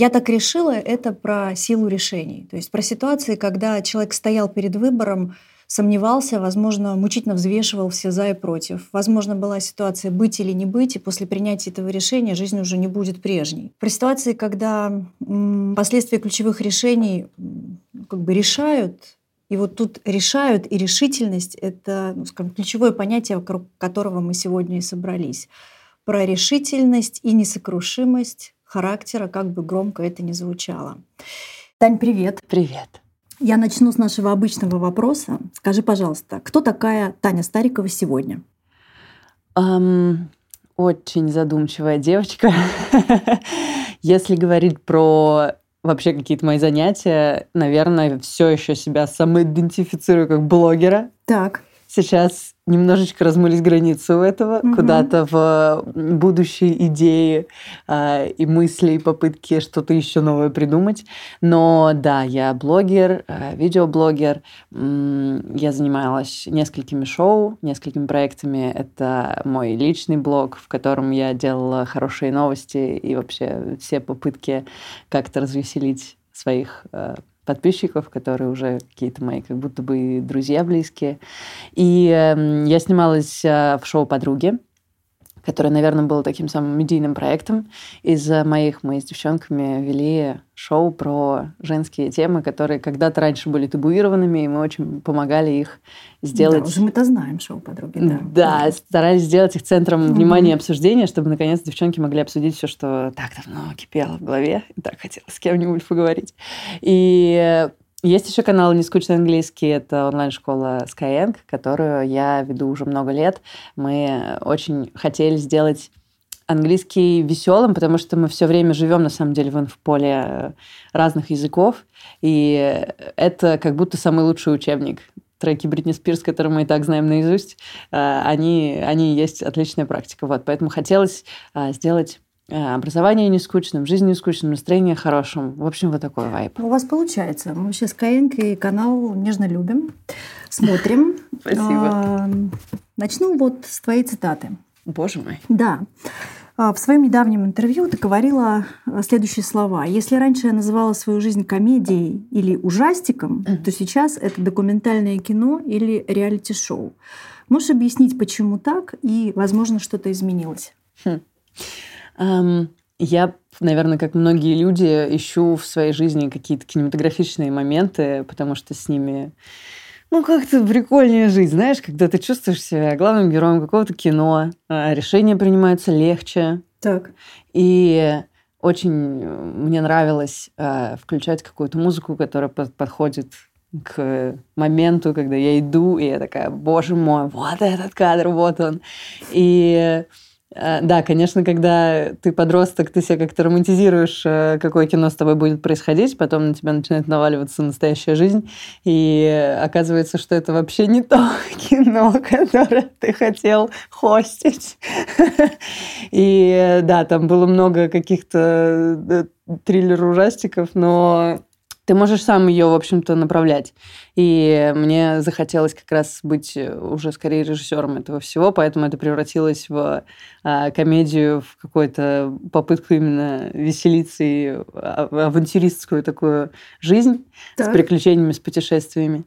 Я так решила, это про силу решений. То есть про ситуации, когда человек стоял перед выбором, сомневался, возможно, мучительно взвешивал все за и против. Возможно, была ситуация быть или не быть, и после принятия этого решения жизнь уже не будет прежней. Про ситуации, когда последствия ключевых решений как бы решают, и вот тут решают и решительность — это ну, скажем, ключевое понятие, вокруг которого мы сегодня и собрались. Про решительность и несокрушимость характера, как бы громко это ни звучало. Тань, привет. Привет. Я начну с нашего обычного вопроса. Скажи, пожалуйста, кто такая Таня Старикова сегодня? Um, очень задумчивая девочка. Если говорить про вообще какие-то мои занятия, наверное, все еще себя самоидентифицирую как блогера. Так. Сейчас немножечко размылись границы у этого, угу. куда-то в будущие идеи э, и мысли, и попытки что-то еще новое придумать. Но да, я блогер, э, видеоблогер. Я занималась несколькими шоу, несколькими проектами. Это мой личный блог, в котором я делала хорошие новости и вообще все попытки как-то развеселить своих э, подписчиков, которые уже какие-то мои как будто бы друзья близкие. И э, я снималась э, в шоу «Подруги», которое, наверное, было таким самым медийным проектом. Из моих мы с девчонками вели шоу про женские темы, которые когда-то раньше были табуированными, и мы очень помогали их сделать... Да, уже мы-то знаем шоу «Подруги», да. Да, да. старались сделать их центром внимания и обсуждения, чтобы, наконец, девчонки могли обсудить все, что так давно кипело в голове, и так хотелось с кем-нибудь поговорить. И есть еще канал «Нескучный английский». Это онлайн-школа Skyeng, которую я веду уже много лет. Мы очень хотели сделать английский веселым, потому что мы все время живем, на самом деле, в поле разных языков. И это как будто самый лучший учебник. Треки Бритни Спирс, которые мы и так знаем наизусть, э, они, они есть отличная практика. Вот, поэтому хотелось э, сделать Э, образование не скучным, жизнь не скучным, настроение хорошим. В общем, вот такой вайп. У вас получается. Мы вообще Skyeng и канал нежно любим, смотрим. Спасибо. А, начну вот с твоей цитаты. Боже мой. Да. А, в своем недавнем интервью ты говорила следующие слова. Если раньше я называла свою жизнь комедией или ужастиком, то сейчас это документальное кино или реалити-шоу. Можешь объяснить, почему так и, возможно, что-то изменилось? Хм. Я, наверное, как многие люди, ищу в своей жизни какие-то кинематографичные моменты, потому что с ними ну, как-то прикольнее жить, знаешь, когда ты чувствуешь себя главным героем какого-то кино, а решения принимаются легче. Так. И очень мне нравилось э, включать какую-то музыку, которая под, подходит к моменту, когда я иду, и я такая, боже мой, вот этот кадр, вот он. И Э, да, конечно, когда ты подросток, ты себя как-то романтизируешь, э, какое кино с тобой будет происходить, потом на тебя начинает наваливаться настоящая жизнь, и оказывается, что это вообще не то кино, которое ты хотел хостить. И да, там было много каких-то э, триллер-ужастиков, но ты можешь сам ее, в общем-то, направлять. И мне захотелось как раз быть уже скорее режиссером этого всего, поэтому это превратилось в а, комедию, в какую-то попытку именно веселиться и а, авантюристскую такую жизнь так. с приключениями, с путешествиями.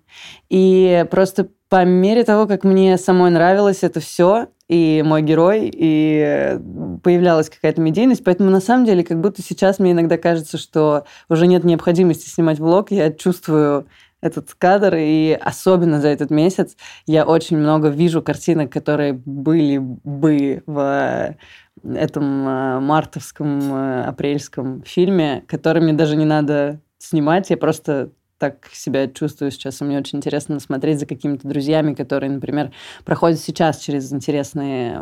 И просто по мере того, как мне самой нравилось это все, и мой герой, и появлялась какая-то медийность. Поэтому на самом деле, как будто сейчас мне иногда кажется, что уже нет необходимости снимать влог. Я чувствую этот кадр, и особенно за этот месяц я очень много вижу картинок, которые были бы в этом э, мартовском, э, апрельском фильме, которыми даже не надо снимать, я просто так себя чувствую сейчас, и мне очень интересно смотреть за какими-то друзьями, которые, например, проходят сейчас через интересные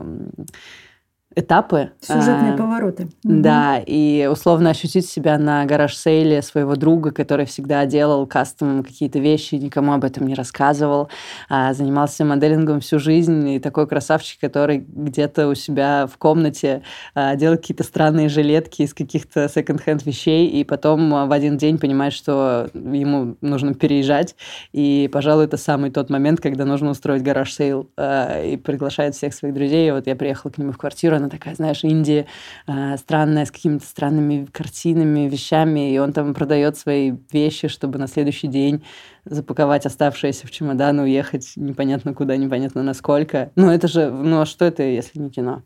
этапы. Сюжетные а, повороты. Да, угу. и условно ощутить себя на гараж-сейле своего друга, который всегда делал кастом какие-то вещи, никому об этом не рассказывал, а, занимался моделингом всю жизнь, и такой красавчик, который где-то у себя в комнате а, делает какие-то странные жилетки из каких-то секонд-хенд вещей, и потом в один день понимает, что ему нужно переезжать, и, пожалуй, это самый тот момент, когда нужно устроить гараж-сейл, а, и приглашает всех своих друзей. И вот я приехала к нему в квартиру, страна такая, знаешь, Индия э, странная, с какими-то странными картинами, вещами, и он там продает свои вещи, чтобы на следующий день запаковать оставшиеся в чемодан уехать непонятно куда, непонятно насколько. Ну, это же, ну, а что это, если не кино?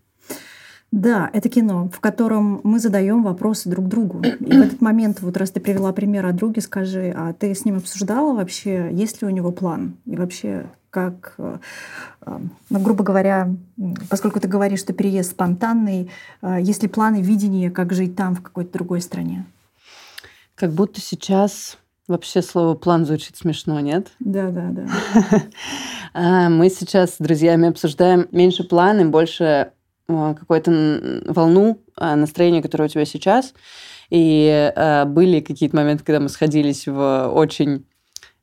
Да, это кино, в котором мы задаем вопросы друг другу. И в этот момент, вот раз ты привела пример о друге, скажи, а ты с ним обсуждала вообще, есть ли у него план? И вообще, как, э, э, ну, грубо говоря, поскольку ты говоришь, что переезд спонтанный, э, есть ли планы, видение, как жить там, в какой-то другой стране? Как будто сейчас вообще слово «план» звучит смешно, нет? Да, да, да. А, мы сейчас с друзьями обсуждаем меньше планы, больше а, какую-то волну настроения, которое у тебя сейчас. И э, были какие-то моменты, когда мы сходились в очень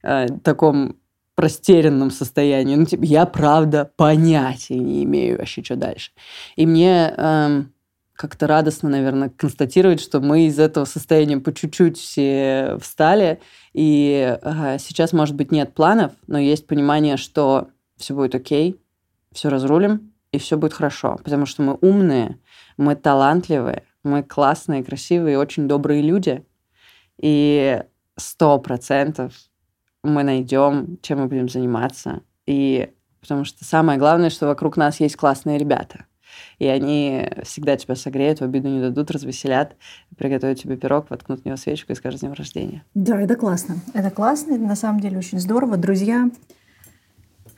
э, таком растерянном состоянии. Ну, типа, я правда понятия не имею вообще, что дальше. И мне э, как-то радостно, наверное, констатировать, что мы из этого состояния по чуть-чуть все встали. И э, сейчас, может быть, нет планов, но есть понимание, что все будет окей, все разрулим, и все будет хорошо, потому что мы умные, мы талантливые, мы классные, красивые, очень добрые люди, и сто процентов мы найдем, чем мы будем заниматься, и потому что самое главное, что вокруг нас есть классные ребята. И они всегда тебя согреют, в обиду не дадут, развеселят, приготовят тебе пирог, воткнут в него свечку и скажут с днем рождения. Да, это классно. Это классно, это на самом деле очень здорово. Друзья,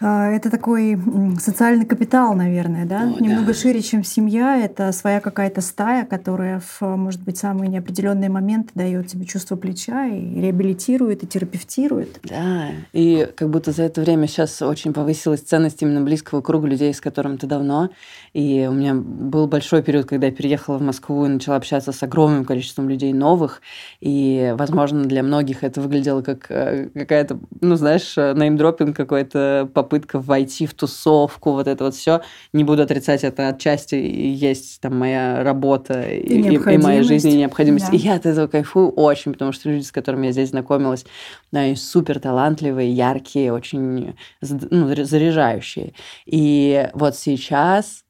это такой социальный капитал, наверное, да? О, Немного да. шире, чем семья. Это своя какая-то стая, которая в, может быть, самые неопределенные моменты дает тебе чувство плеча и реабилитирует, и терапевтирует. Да, и как будто за это время сейчас очень повысилась ценность именно близкого круга людей, с которым ты давно. И у меня был большой период, когда я переехала в Москву и начала общаться с огромным количеством людей новых. И, возможно, для многих это выглядело как э, какая-то, ну, знаешь, неймдропинг какой-то попытка войти в тусовку, вот это вот все. Не буду отрицать это отчасти. Есть там моя работа и, и, и моя жизнь, и необходимость. Да. И я от этого кайфую очень, потому что люди, с которыми я здесь знакомилась, они супер талантливые, яркие, очень ну, заряжающие. И вот сейчас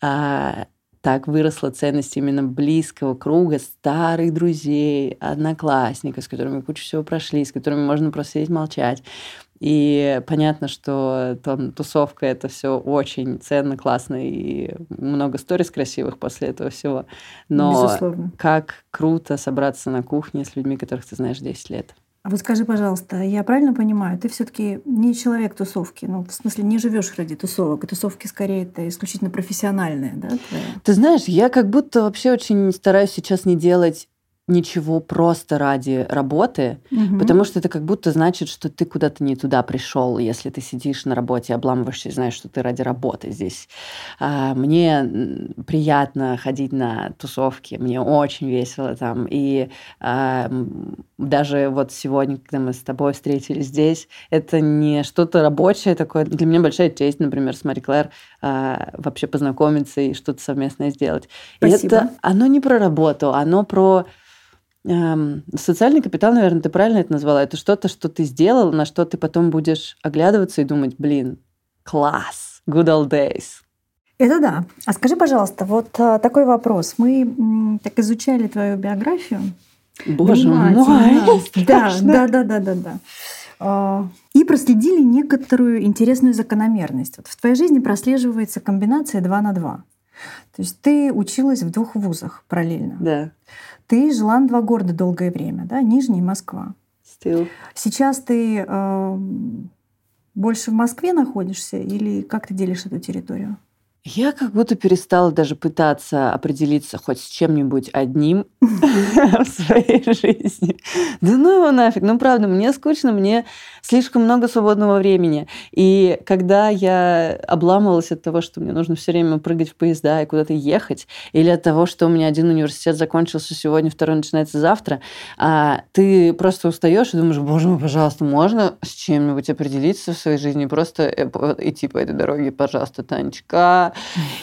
а, так выросла ценность именно близкого круга, старых друзей, одноклассников, с которыми кучу всего прошли, с которыми можно просто сидеть молчать. И понятно, что там тусовка это все очень ценно, классно и много сториз красивых после этого всего. Но Безусловно. как круто собраться на кухне с людьми, которых ты знаешь 10 лет. А вот скажи, пожалуйста, я правильно понимаю, ты все-таки не человек тусовки, ну, в смысле, не живешь ради тусовок, и тусовки скорее это исключительно профессиональные, да? Твоя? Ты знаешь, я как будто вообще очень стараюсь сейчас не делать ничего просто ради работы, угу. потому что это как будто значит, что ты куда-то не туда пришел, если ты сидишь на работе, обламываешься и знаешь, что ты ради работы здесь. А, мне приятно ходить на тусовки, мне очень весело там. И а, даже вот сегодня, когда мы с тобой встретились здесь, это не что-то рабочее такое. Для меня большая честь, например, с Мари Клэр а, вообще познакомиться и что-то совместное сделать. Спасибо. И это, оно не про работу, оно про социальный капитал, наверное, ты правильно это назвала. Это что-то, что ты сделал, на что ты потом будешь оглядываться и думать, блин, класс, good old days. Это да. А скажи, пожалуйста, вот а, такой вопрос. Мы так изучали твою биографию. Боже мой! Да, да, да, да, да, да. И проследили некоторую интересную закономерность. Вот в твоей жизни прослеживается комбинация 2 на 2. То есть ты училась в двух вузах параллельно. Да. Ты жила на два города долгое время, да, Нижний и Москва. Still. Сейчас ты э, больше в Москве находишься или как ты делишь эту территорию? Я как будто перестала даже пытаться определиться хоть с чем-нибудь одним в своей жизни. Да ну его нафиг, ну правда, мне скучно, мне слишком много свободного времени. И когда я обламывалась от того, что мне нужно все время прыгать в поезда и куда-то ехать, или от того, что у меня один университет закончился сегодня, второй начинается завтра, а ты просто устаешь и думаешь, боже мой, пожалуйста, можно с чем-нибудь определиться в своей жизни, просто э, идти по этой дороге, пожалуйста, Танечка,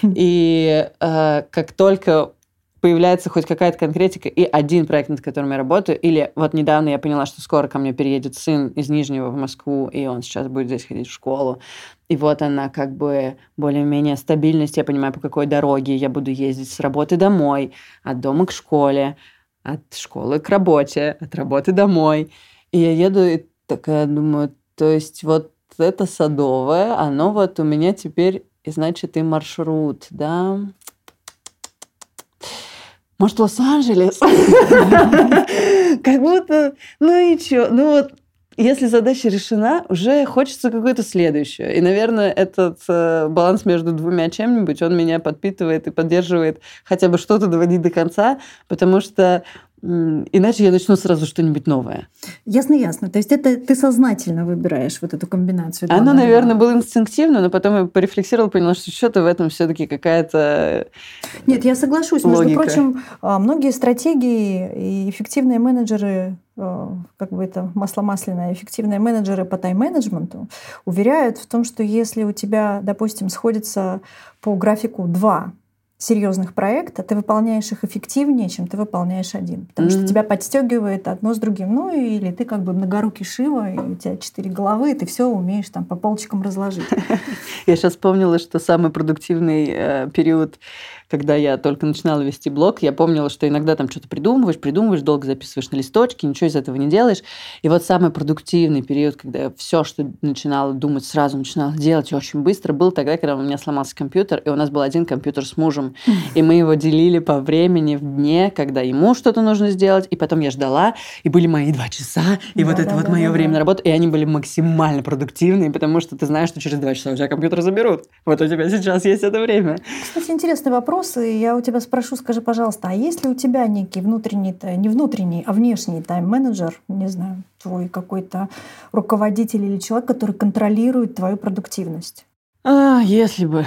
и э, как только появляется хоть какая-то конкретика и один проект, над которым я работаю, или вот недавно я поняла, что скоро ко мне переедет сын из Нижнего в Москву, и он сейчас будет здесь ходить в школу. И вот она как бы более-менее стабильность, я понимаю, по какой дороге я буду ездить с работы домой, от дома к школе, от школы к работе, от работы домой. И я еду и такая думаю, то есть вот это садовое, оно вот у меня теперь, и значит, и маршрут, да, может, Лос-Анджелес? Как будто, ну и чё? Ну вот, если задача решена, уже хочется какую-то следующую. И, наверное, этот э, баланс между двумя чем-нибудь, он меня подпитывает и поддерживает хотя бы что-то доводить до конца, потому что Иначе я начну сразу что-нибудь новое. Ясно, ясно. То есть это ты сознательно выбираешь вот эту комбинацию. Оно, наверное, было инстинктивно, но потом я порефлексировала, поняла, что что-то в этом все-таки какая-то. Нет, я соглашусь. Логика. Между прочим, а, многие стратегии и эффективные менеджеры а, как бы это масло масляное, эффективные менеджеры по тайм-менеджменту уверяют в том, что если у тебя, допустим, сходится по графику два серьезных проекта, ты выполняешь их эффективнее, чем ты выполняешь один. Потому mm-hmm. что тебя подстегивает одно с другим. Ну, или ты как бы многорукий Шива, и у тебя четыре головы, и ты все умеешь там по полочкам разложить. Я сейчас вспомнила, что самый продуктивный э, период когда я только начинала вести блог, я помнила, что иногда там что-то придумываешь, придумываешь, долго записываешь на листочке, ничего из этого не делаешь. И вот самый продуктивный период, когда я все, что начинала думать, сразу начинала делать очень быстро, был тогда, когда у меня сломался компьютер, и у нас был один компьютер с мужем. И мы его делили по времени в дне, когда ему что-то нужно сделать, и потом я ждала, и были мои два часа, и да, вот да, это да, вот мое да, время да. на работу, и они были максимально продуктивные, потому что ты знаешь, что через два часа у тебя компьютер заберут. Вот у тебя сейчас есть это время. Кстати, интересный вопрос вопрос, и я у тебя спрошу, скажи, пожалуйста, а есть ли у тебя некий внутренний, не внутренний, а внешний тайм-менеджер, не знаю, твой какой-то руководитель или человек, который контролирует твою продуктивность? А, если бы.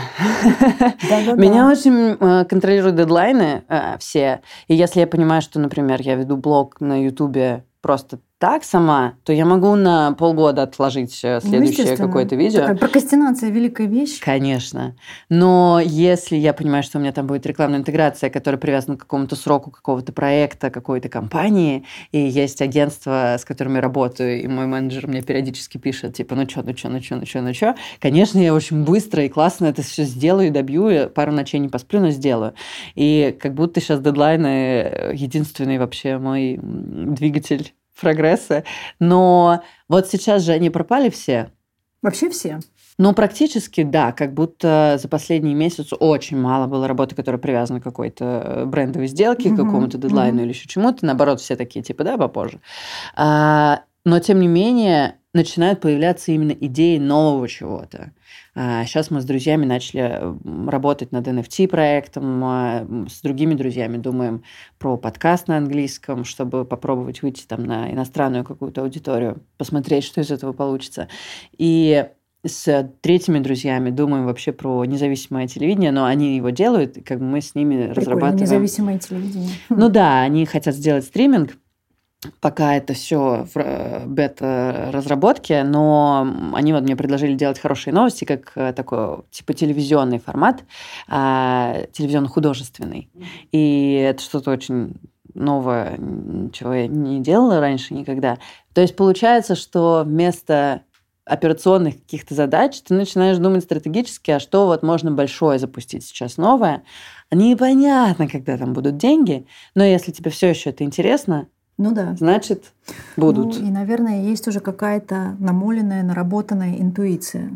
Меня очень э, контролируют дедлайны э, все. И если я понимаю, что, например, я веду блог на Ютубе просто так сама, то я могу на полгода отложить э, ну, следующее какое-то видео. Такая прокрастинация – великая вещь. Конечно. Но если я понимаю, что у меня там будет рекламная интеграция, которая привязана к какому-то сроку какого-то проекта, какой-то компании, и есть агентство, с которыми я работаю, и мой менеджер мне периодически пишет, типа, ну что, ну что, ну что, ну что, ну что, конечно, я очень быстро и классно это все сделаю, добью, я пару ночей не посплю, но сделаю. И как будто сейчас дедлайны э, единственный вообще мой двигатель прогресса. Но вот сейчас же они пропали все. Вообще все? Ну, практически, да. Как будто за последний месяц очень мало было работы, которая привязана к какой-то э, брендовой сделке, к какому-то дедлайну или еще чему-то. Наоборот, все такие, типа, да, попозже. А, но, тем не менее, начинают появляться именно идеи нового чего-то. Сейчас а, мы с друзьями начали работать над NFT-проектом, а, с другими друзьями думаем про подкаст на английском, чтобы попробовать выйти там на иностранную какую-то аудиторию, посмотреть, что из этого получится. И с третьими друзьями думаем вообще про независимое телевидение, но они его делают, и как бы мы с ними Прикольно, разрабатываем. Независимое телевидение. Ну да, они хотят сделать стриминг, пока это все в бета-разработке, но они вот мне предложили делать хорошие новости, как э, такой типа телевизионный формат, а, телевизионно-художественный. И это что-то очень новое, чего я не делала раньше никогда. То есть получается, что вместо операционных каких-то задач ты начинаешь думать стратегически, а что вот можно большое запустить сейчас новое. Непонятно, когда там будут деньги, но если тебе все еще это интересно, ну да. Значит, будут. Ну, и, наверное, есть уже какая-то намоленная, наработанная интуиция.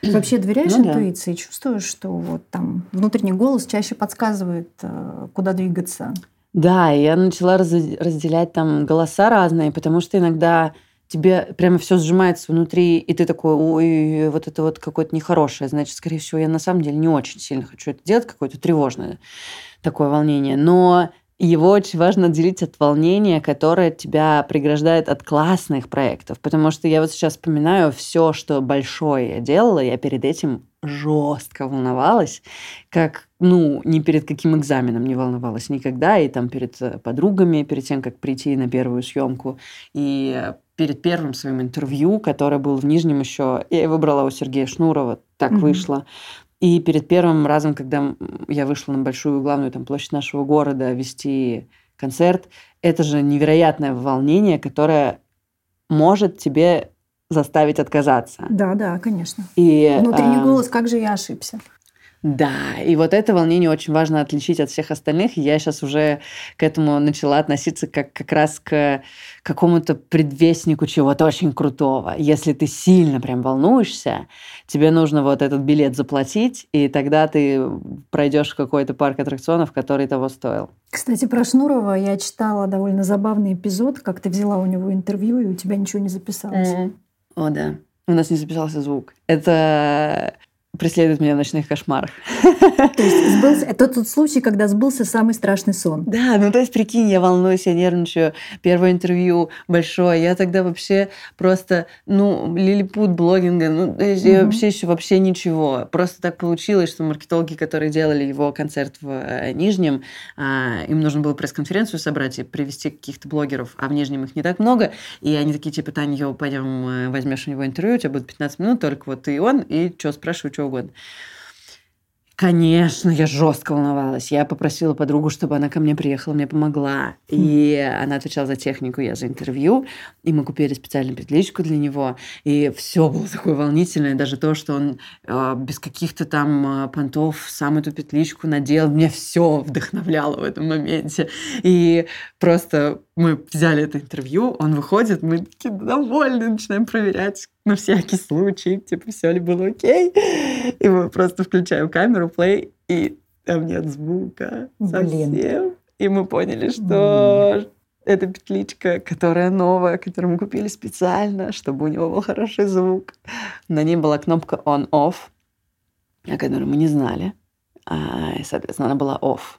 Ты вообще доверяешь ну, интуиции? Да. Чувствуешь, что вот там внутренний голос чаще подсказывает, э, куда двигаться? Да, я начала разделять там голоса разные, потому что иногда тебе прямо все сжимается внутри, и ты такой, ой, вот это вот какое-то нехорошее. Значит, скорее всего, я на самом деле не очень сильно хочу это делать, какое-то тревожное такое волнение. Но его очень важно отделить от волнения, которое тебя преграждает от классных проектов. Потому что я вот сейчас вспоминаю все, что большое я делала, я перед этим жестко волновалась, как, ну, ни перед каким экзаменом не волновалась никогда, и там перед э, подругами, перед тем, как прийти на первую съемку, и перед первым своим интервью, которое было в Нижнем еще, я выбрала у Сергея Шнурова, так mm-hmm. вышло. И перед первым разом, когда я вышла на большую главную там, площадь нашего города вести концерт, это же невероятное волнение, которое может тебе заставить отказаться. Да, да, конечно. И, Внутренний э, голос, как же я ошибся. Да, и вот это волнение очень важно отличить от всех остальных. Я сейчас уже к этому начала относиться как как раз к какому-то предвестнику чего-то очень крутого. Если ты сильно прям волнуешься, тебе нужно вот этот билет заплатить, и тогда ты пройдешь какой-то парк аттракционов, который того стоил. Кстати, про Шнурова я читала довольно забавный эпизод, как ты взяла у него интервью, и у тебя ничего не записалось. Mm-hmm. О, да. У нас не записался звук. Это преследует меня в ночных кошмарах. То есть сбылся, это тот случай, когда сбылся самый страшный сон. Да, ну то есть прикинь, я волнуюсь, я нервничаю. Первое интервью большое, я тогда вообще просто, ну, лилипут блогинга, ну, то есть я вообще еще вообще ничего. Просто так получилось, что маркетологи, которые делали его концерт в э, Нижнем, а, им нужно было пресс-конференцию собрать и привести каких-то блогеров, а в Нижнем их не так много, и они такие, типа, Таня, пойдем э, возьмешь у него интервью, у тебя будет 15 минут, только вот ты и он, и что, спрашиваю, что угодно. Конечно, я жестко волновалась. Я попросила подругу, чтобы она ко мне приехала, мне помогла. И она отвечала за технику, я за интервью. И мы купили специальную петличку для него. И все было такое волнительное. Даже то, что он э, без каких-то там э, понтов сам эту петличку надел. Меня все вдохновляло в этом моменте. И просто мы взяли это интервью, он выходит, мы такие довольны, начинаем проверять на всякий случай, типа, все ли было окей. И мы просто включаем камеру, плей, и там нет звука совсем. Блин. И мы поняли, что mm. это петличка, которая новая, которую мы купили специально, чтобы у него был хороший звук. На ней была кнопка on-off, о которой мы не знали. А, и, соответственно, она была off.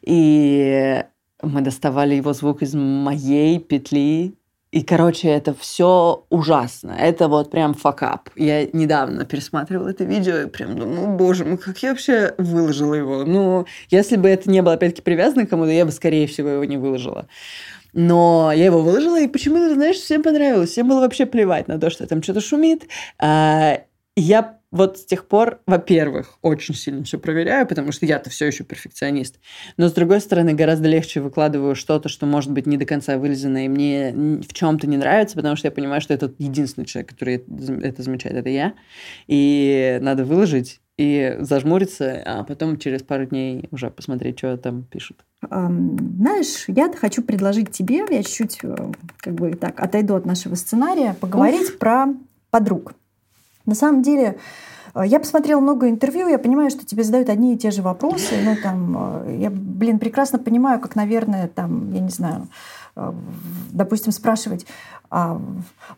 И мы доставали его звук из моей петли. И, короче, это все ужасно. Это вот прям факап. Я недавно пересматривала это видео и прям думаю, боже мой, как я вообще выложила его. Ну, если бы это не было, опять-таки, привязано к кому-то, я бы, скорее всего, его не выложила. Но я его выложила, и почему-то, знаешь, всем понравилось. Всем было вообще плевать на то, что там что-то шумит. А, я вот с тех пор, во-первых, очень сильно все проверяю, потому что я-то все еще перфекционист. Но с другой стороны, гораздо легче выкладываю что-то, что может быть не до конца вылезано, и мне в чем-то не нравится, потому что я понимаю, что это единственный человек, который это замечает, это я. И надо выложить и зажмуриться, а потом через пару дней уже посмотреть, что там пишут. Знаешь, я хочу предложить тебе, я чуть-чуть э, как бы так отойду от нашего сценария, поговорить Уф. про подруг. На самом деле, э, я посмотрела много интервью, я понимаю, что тебе задают одни и те же вопросы. Ну, там, э, я, блин, прекрасно понимаю, как, наверное, там, я не знаю, допустим, спрашивать, а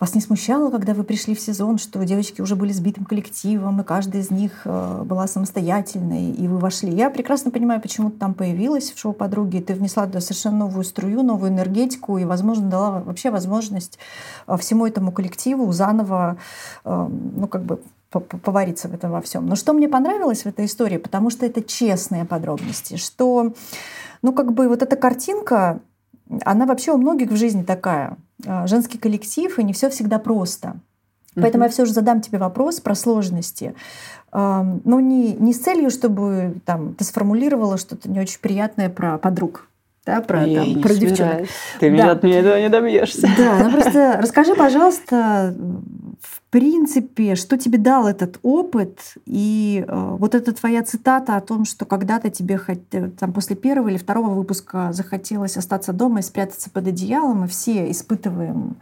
вас не смущало, когда вы пришли в сезон, что девочки уже были сбитым коллективом, и каждая из них была самостоятельной, и вы вошли? Я прекрасно понимаю, почему ты там появилась в шоу «Подруги», ты внесла туда совершенно новую струю, новую энергетику, и, возможно, дала вообще возможность всему этому коллективу заново, ну, как бы повариться в этом во всем. Но что мне понравилось в этой истории, потому что это честные подробности, что, ну, как бы вот эта картинка, она вообще у многих в жизни такая. А, женский коллектив, и не все всегда просто. Поэтому mm-hmm. я все же задам тебе вопрос про сложности. Но ну, не, не с целью, чтобы там, ты сформулировала что-то не очень приятное про подруг. Да, про, я там, про девчонок. Ты да. меня от меня этого не добьешься. Да, ну просто расскажи, пожалуйста, принципе, что тебе дал этот опыт и э, вот эта твоя цитата о том, что когда-то тебе э, там, после первого или второго выпуска захотелось остаться дома и спрятаться под одеялом, и все испытываем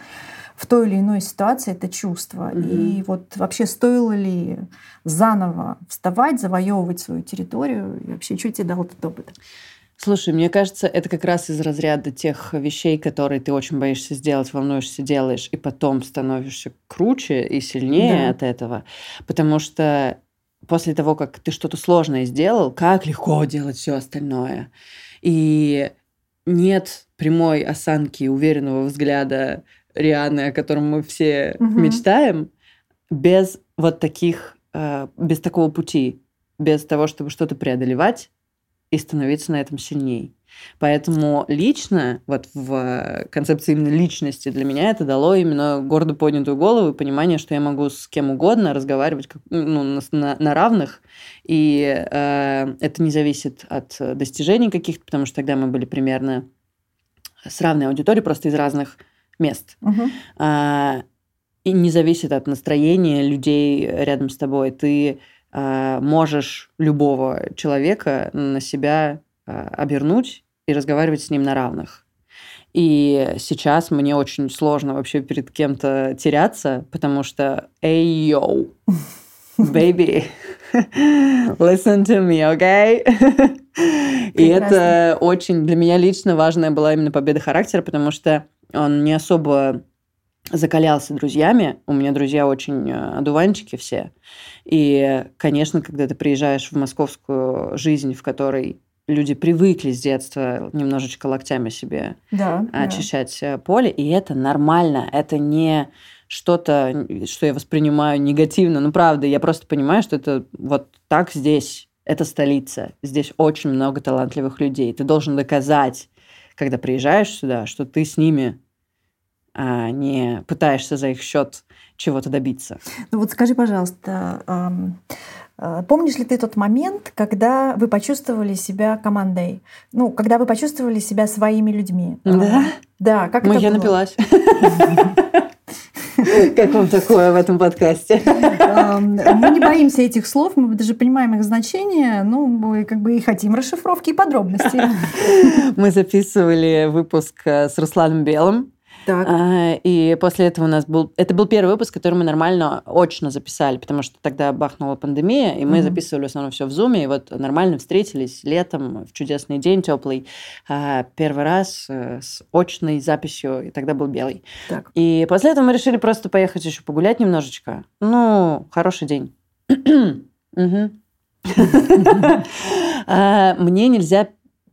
в той или иной ситуации это чувство. Mm-hmm. И вот вообще стоило ли заново вставать, завоевывать свою территорию, и вообще что тебе дал этот опыт? Слушай, мне кажется, это как раз из разряда тех вещей, которые ты очень боишься сделать, волнуешься, делаешь, и потом становишься круче и сильнее да. от этого. Потому что после того, как ты что-то сложное сделал, как легко делать все остальное. И нет прямой осанки, уверенного взгляда Рианы, о котором мы все угу. мечтаем, без вот таких, э, без такого пути, без того, чтобы что-то преодолевать, и становиться на этом сильней. Поэтому лично, вот в концепции именно личности для меня это дало именно гордо поднятую голову и понимание, что я могу с кем угодно разговаривать как, ну, на, на равных, и э, это не зависит от достижений каких-то, потому что тогда мы были примерно с равной аудиторией, просто из разных мест. Угу. А, и не зависит от настроения людей рядом с тобой. Ты можешь любого человека на себя а, обернуть и разговаривать с ним на равных. И сейчас мне очень сложно вообще перед кем-то теряться, потому что «Эй, йоу, baby, listen to me, okay?» И это очень для меня лично важная была именно победа характера, потому что он не особо закалялся друзьями. У меня друзья очень э, одуванчики все. И, конечно, когда ты приезжаешь в московскую жизнь, в которой люди привыкли с детства немножечко локтями себе да, очищать да. поле, и это нормально, это не что-то, что я воспринимаю негативно. Ну, правда, я просто понимаю, что это вот так здесь, это столица, здесь очень много талантливых людей. Ты должен доказать, когда приезжаешь сюда, что ты с ними а не пытаешься за их счет чего-то добиться. Ну вот скажи, пожалуйста, а, помнишь ли ты тот момент, когда вы почувствовали себя командой? Ну, когда вы почувствовали себя своими людьми? А, да? Да, как Мы, это я было? напилась. Как вам такое в этом подкасте? Мы не боимся этих слов, мы даже понимаем их значение, ну, мы как бы и хотим расшифровки и подробностей. Мы записывали выпуск э, с Русланом Белым, так. А, и после этого у нас был... Это был первый выпуск, который мы нормально очно записали, потому что тогда бахнула пандемия, и мы mm-hmm. записывали в основном все в зуме, и вот нормально встретились летом в чудесный день, теплый, а, первый раз э, с очной записью, и тогда был белый. Так. И после этого мы решили просто поехать еще погулять немножечко. Ну, хороший день. Мне нельзя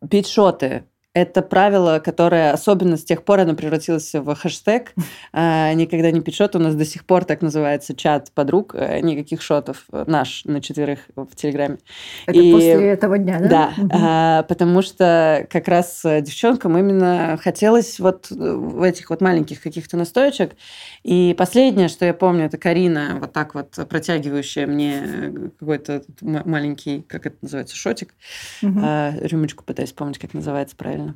пить шоты это правило, которое особенно с тех пор оно превратилось в хэштег. А, никогда не пить шот. У нас до сих пор так называется чат подруг. Э, никаких шотов. Э, наш на четверых в Телеграме. Это И, после этого дня, да? Да. Угу. А, потому что как раз девчонкам именно хотелось вот в этих вот маленьких каких-то настоечек. И последнее, что я помню, это Карина, вот так вот протягивающая мне какой-то маленький, как это называется, шотик. Угу. А, рюмочку пытаюсь помнить, как называется правильно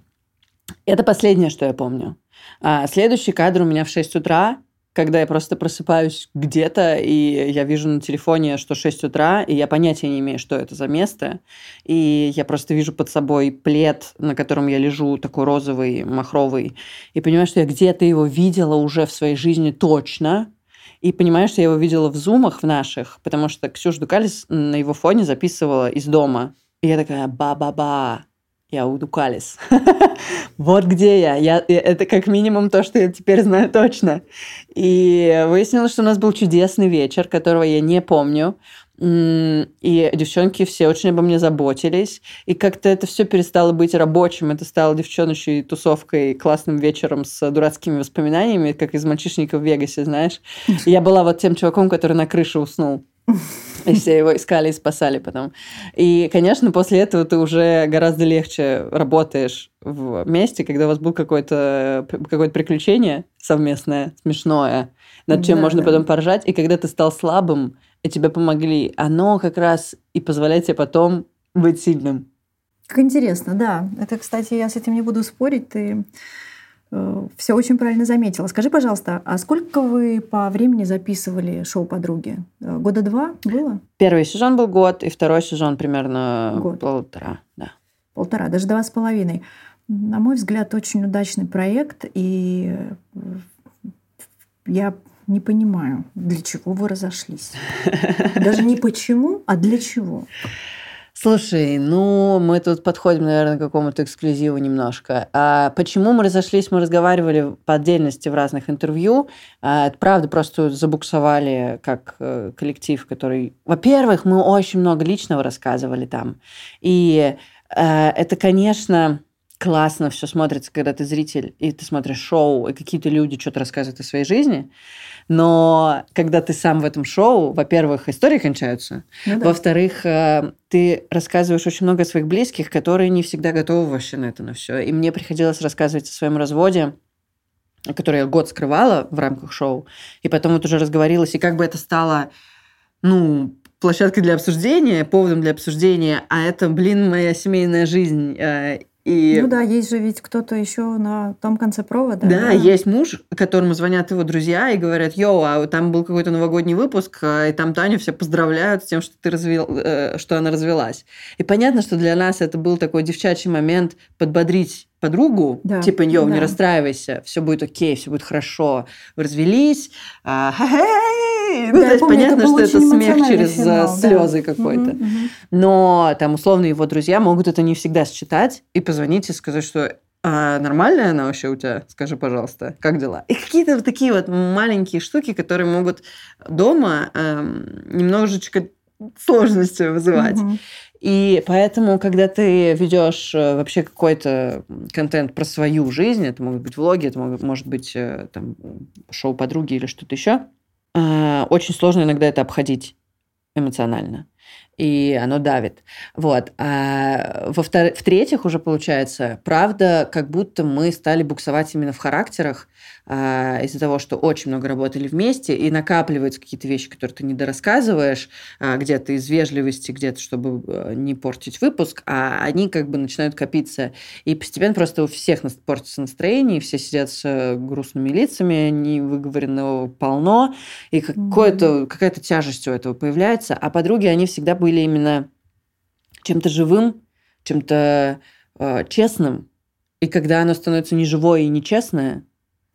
это последнее, что я помню. А следующий кадр у меня в 6 утра, когда я просто просыпаюсь где-то, и я вижу на телефоне, что 6 утра, и я понятия не имею, что это за место. И я просто вижу под собой плед, на котором я лежу, такой розовый, махровый, и понимаю, что я где-то его видела уже в своей жизни точно, и понимаю, что я его видела в зумах в наших, потому что Ксюша Дукалис на его фоне записывала из дома. И я такая, ба-ба-ба, я Удукалис. вот где я. я. Это как минимум то, что я теперь знаю точно. И выяснилось, что у нас был чудесный вечер, которого я не помню. И девчонки все очень обо мне заботились. И как-то это все перестало быть рабочим. Это стало девчоночей тусовкой, классным вечером с дурацкими воспоминаниями, как из мальчишника в Вегасе, знаешь. Я была вот тем чуваком, который на крыше уснул. И все его искали и спасали потом. И, конечно, после этого ты уже гораздо легче работаешь в месте, когда у вас было какое-то какое приключение совместное, смешное, над чем да, можно да. потом поржать. И когда ты стал слабым, и тебе помогли, оно как раз и позволяет тебе потом быть сильным. Как интересно, да. Это, кстати, я с этим не буду спорить. Ты Э, Все очень правильно заметила. Скажи, пожалуйста, а сколько вы по времени записывали шоу «Подруги»? Э, года два было? Первый сезон был год, и второй сезон примерно год. полтора. Да. Полтора, даже два с половиной. На мой взгляд, очень удачный проект, и э, я не понимаю, для чего вы разошлись. Даже не почему, а для чего. Слушай, ну, мы тут подходим, наверное, к какому-то эксклюзиву немножко. А почему мы разошлись, мы разговаривали по отдельности в разных интервью. А, это правда, просто забуксовали как э, коллектив, который... Во-первых, мы очень много личного рассказывали там. И э, это, конечно, классно все смотрится, когда ты зритель, и ты смотришь шоу, и какие-то люди что-то рассказывают о своей жизни. Но когда ты сам в этом шоу, во-первых, истории кончаются, ну, да. во-вторых, э, ты рассказываешь очень много о своих близких, которые не всегда готовы вообще на это, на все. И мне приходилось рассказывать о своем разводе, который я год скрывала в рамках шоу, и потом вот уже разговорилась, и как бы это стало, ну, площадкой для обсуждения, поводом для обсуждения, а это, блин, моя семейная жизнь. И... Ну да, есть же ведь кто-то еще на том конце провода. Да, да, есть муж, которому звонят его друзья и говорят, йоу, а там был какой-то новогодний выпуск, а, и там Таню все поздравляют с тем, что, ты развел, э, что она развелась. И понятно, что для нас это был такой девчачий момент подбодрить подругу, да, типа, йоу, да. не расстраивайся, все будет окей, все будет хорошо. Вы развелись, а, ну, да, то есть помню, понятно, это что это смех через э, финал, слезы да. какой-то. Угу, угу. Но там условно его друзья могут это не всегда считать и позвонить и сказать, что а нормальная она вообще у тебя? Скажи, пожалуйста, как дела? И какие-то вот такие вот маленькие штуки, которые могут дома эм, немножечко сложности вызывать. Угу. И поэтому, когда ты ведешь э, вообще какой-то контент про свою жизнь, это могут быть влоги, это может быть э, там, шоу подруги или что-то еще, очень сложно иногда это обходить эмоционально и оно давит. Вот. А в-третьих, уже получается, правда, как будто мы стали буксовать именно в характерах а, из-за того, что очень много работали вместе, и накапливаются какие-то вещи, которые ты недорассказываешь, а, где-то из вежливости, где-то, чтобы а, не портить выпуск, а они как бы начинают копиться. И постепенно просто у всех портится настроение, и все сидят с грустными лицами, невыговоренного полно, и какое-то, какая-то тяжесть у этого появляется. А подруги, они всегда были именно чем-то живым, чем-то э, честным. И когда оно становится неживое и нечестное,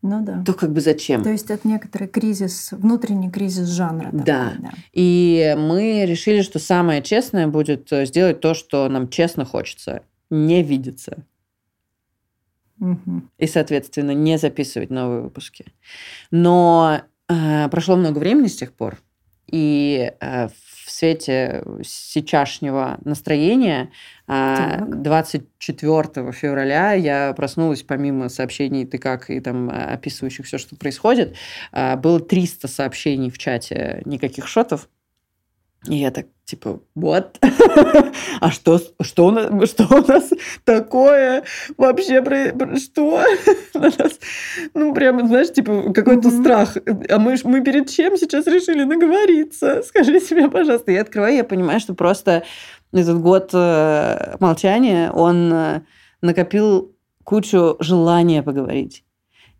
ну да. То как бы зачем? То есть это некоторый кризис, внутренний кризис жанра. Такой, да. да. И мы решили, что самое честное будет э, сделать то, что нам честно хочется. Не видеться. Угу. И, соответственно, не записывать новые выпуски. Но э, прошло много времени с тех пор. И э, в свете сейчасшнего настроения так. 24 февраля я проснулась, помимо сообщений «ты как?» и там описывающих все, что происходит, а, было 300 сообщений в чате, никаких шотов. И я так, типа, вот. а что, что, у нас, что у нас такое вообще? Про, что? ну, прямо, знаешь, типа, какой-то страх. А мы, мы перед чем сейчас решили наговориться? Скажи себе, пожалуйста. Я открываю, я понимаю, что просто этот год э, молчания, он э, накопил кучу желания поговорить.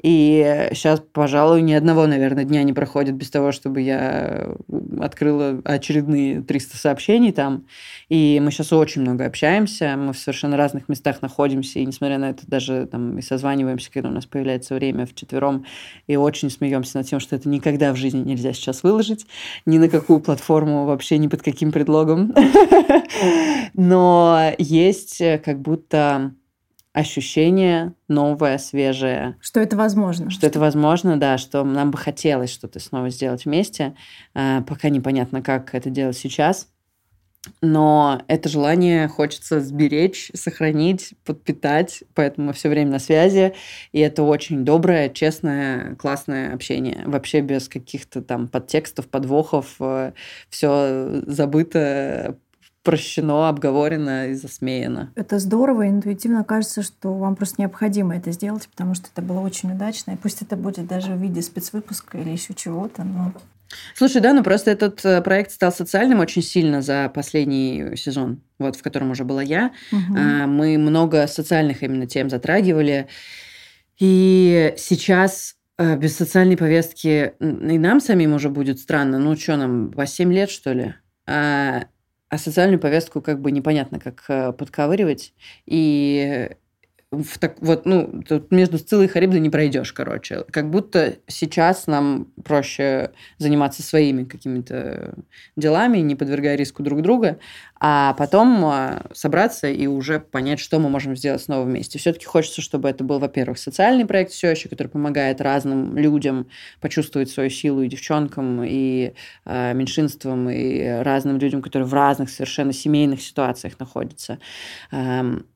И сейчас, пожалуй, ни одного, наверное, дня не проходит без того, чтобы я открыла очередные 300 сообщений там. И мы сейчас очень много общаемся, мы в совершенно разных местах находимся, и несмотря на это даже там и созваниваемся, когда у нас появляется время в четвером, и очень смеемся над тем, что это никогда в жизни нельзя сейчас выложить, ни на какую платформу, вообще ни под каким предлогом. Но есть как будто ощущение новое, свежее. Что это возможно. Что, что это возможно, да, что нам бы хотелось что-то снова сделать вместе. А, пока непонятно, как это делать сейчас. Но это желание хочется сберечь, сохранить, подпитать, поэтому мы все время на связи. И это очень доброе, честное, классное общение. Вообще без каких-то там подтекстов, подвохов. Э, все забыто, прощено, обговорено и засмеяно. Это здорово, интуитивно кажется, что вам просто необходимо это сделать, потому что это было очень удачно. И пусть это будет даже в виде спецвыпуска или еще чего-то, но Слушай, да, ну просто этот э, проект стал социальным очень сильно за последний сезон, вот в котором уже была я. Угу. Мы много социальных именно тем затрагивали. И сейчас э, без социальной повестки и нам самим уже будет странно. Ну, что нам, по 7 лет, что ли? А социальную повестку как бы непонятно, как э, подковыривать. И в так, вот, ну, тут между Сциллой и Харибдой не пройдешь, короче. Как будто сейчас нам проще заниматься своими какими-то делами, не подвергая риску друг друга, а потом а, собраться и уже понять, что мы можем сделать снова вместе. Все-таки хочется, чтобы это был, во-первых, социальный проект все еще, который помогает разным людям почувствовать свою силу и девчонкам, и э, меньшинствам, и разным людям, которые в разных совершенно семейных ситуациях находятся. Эм,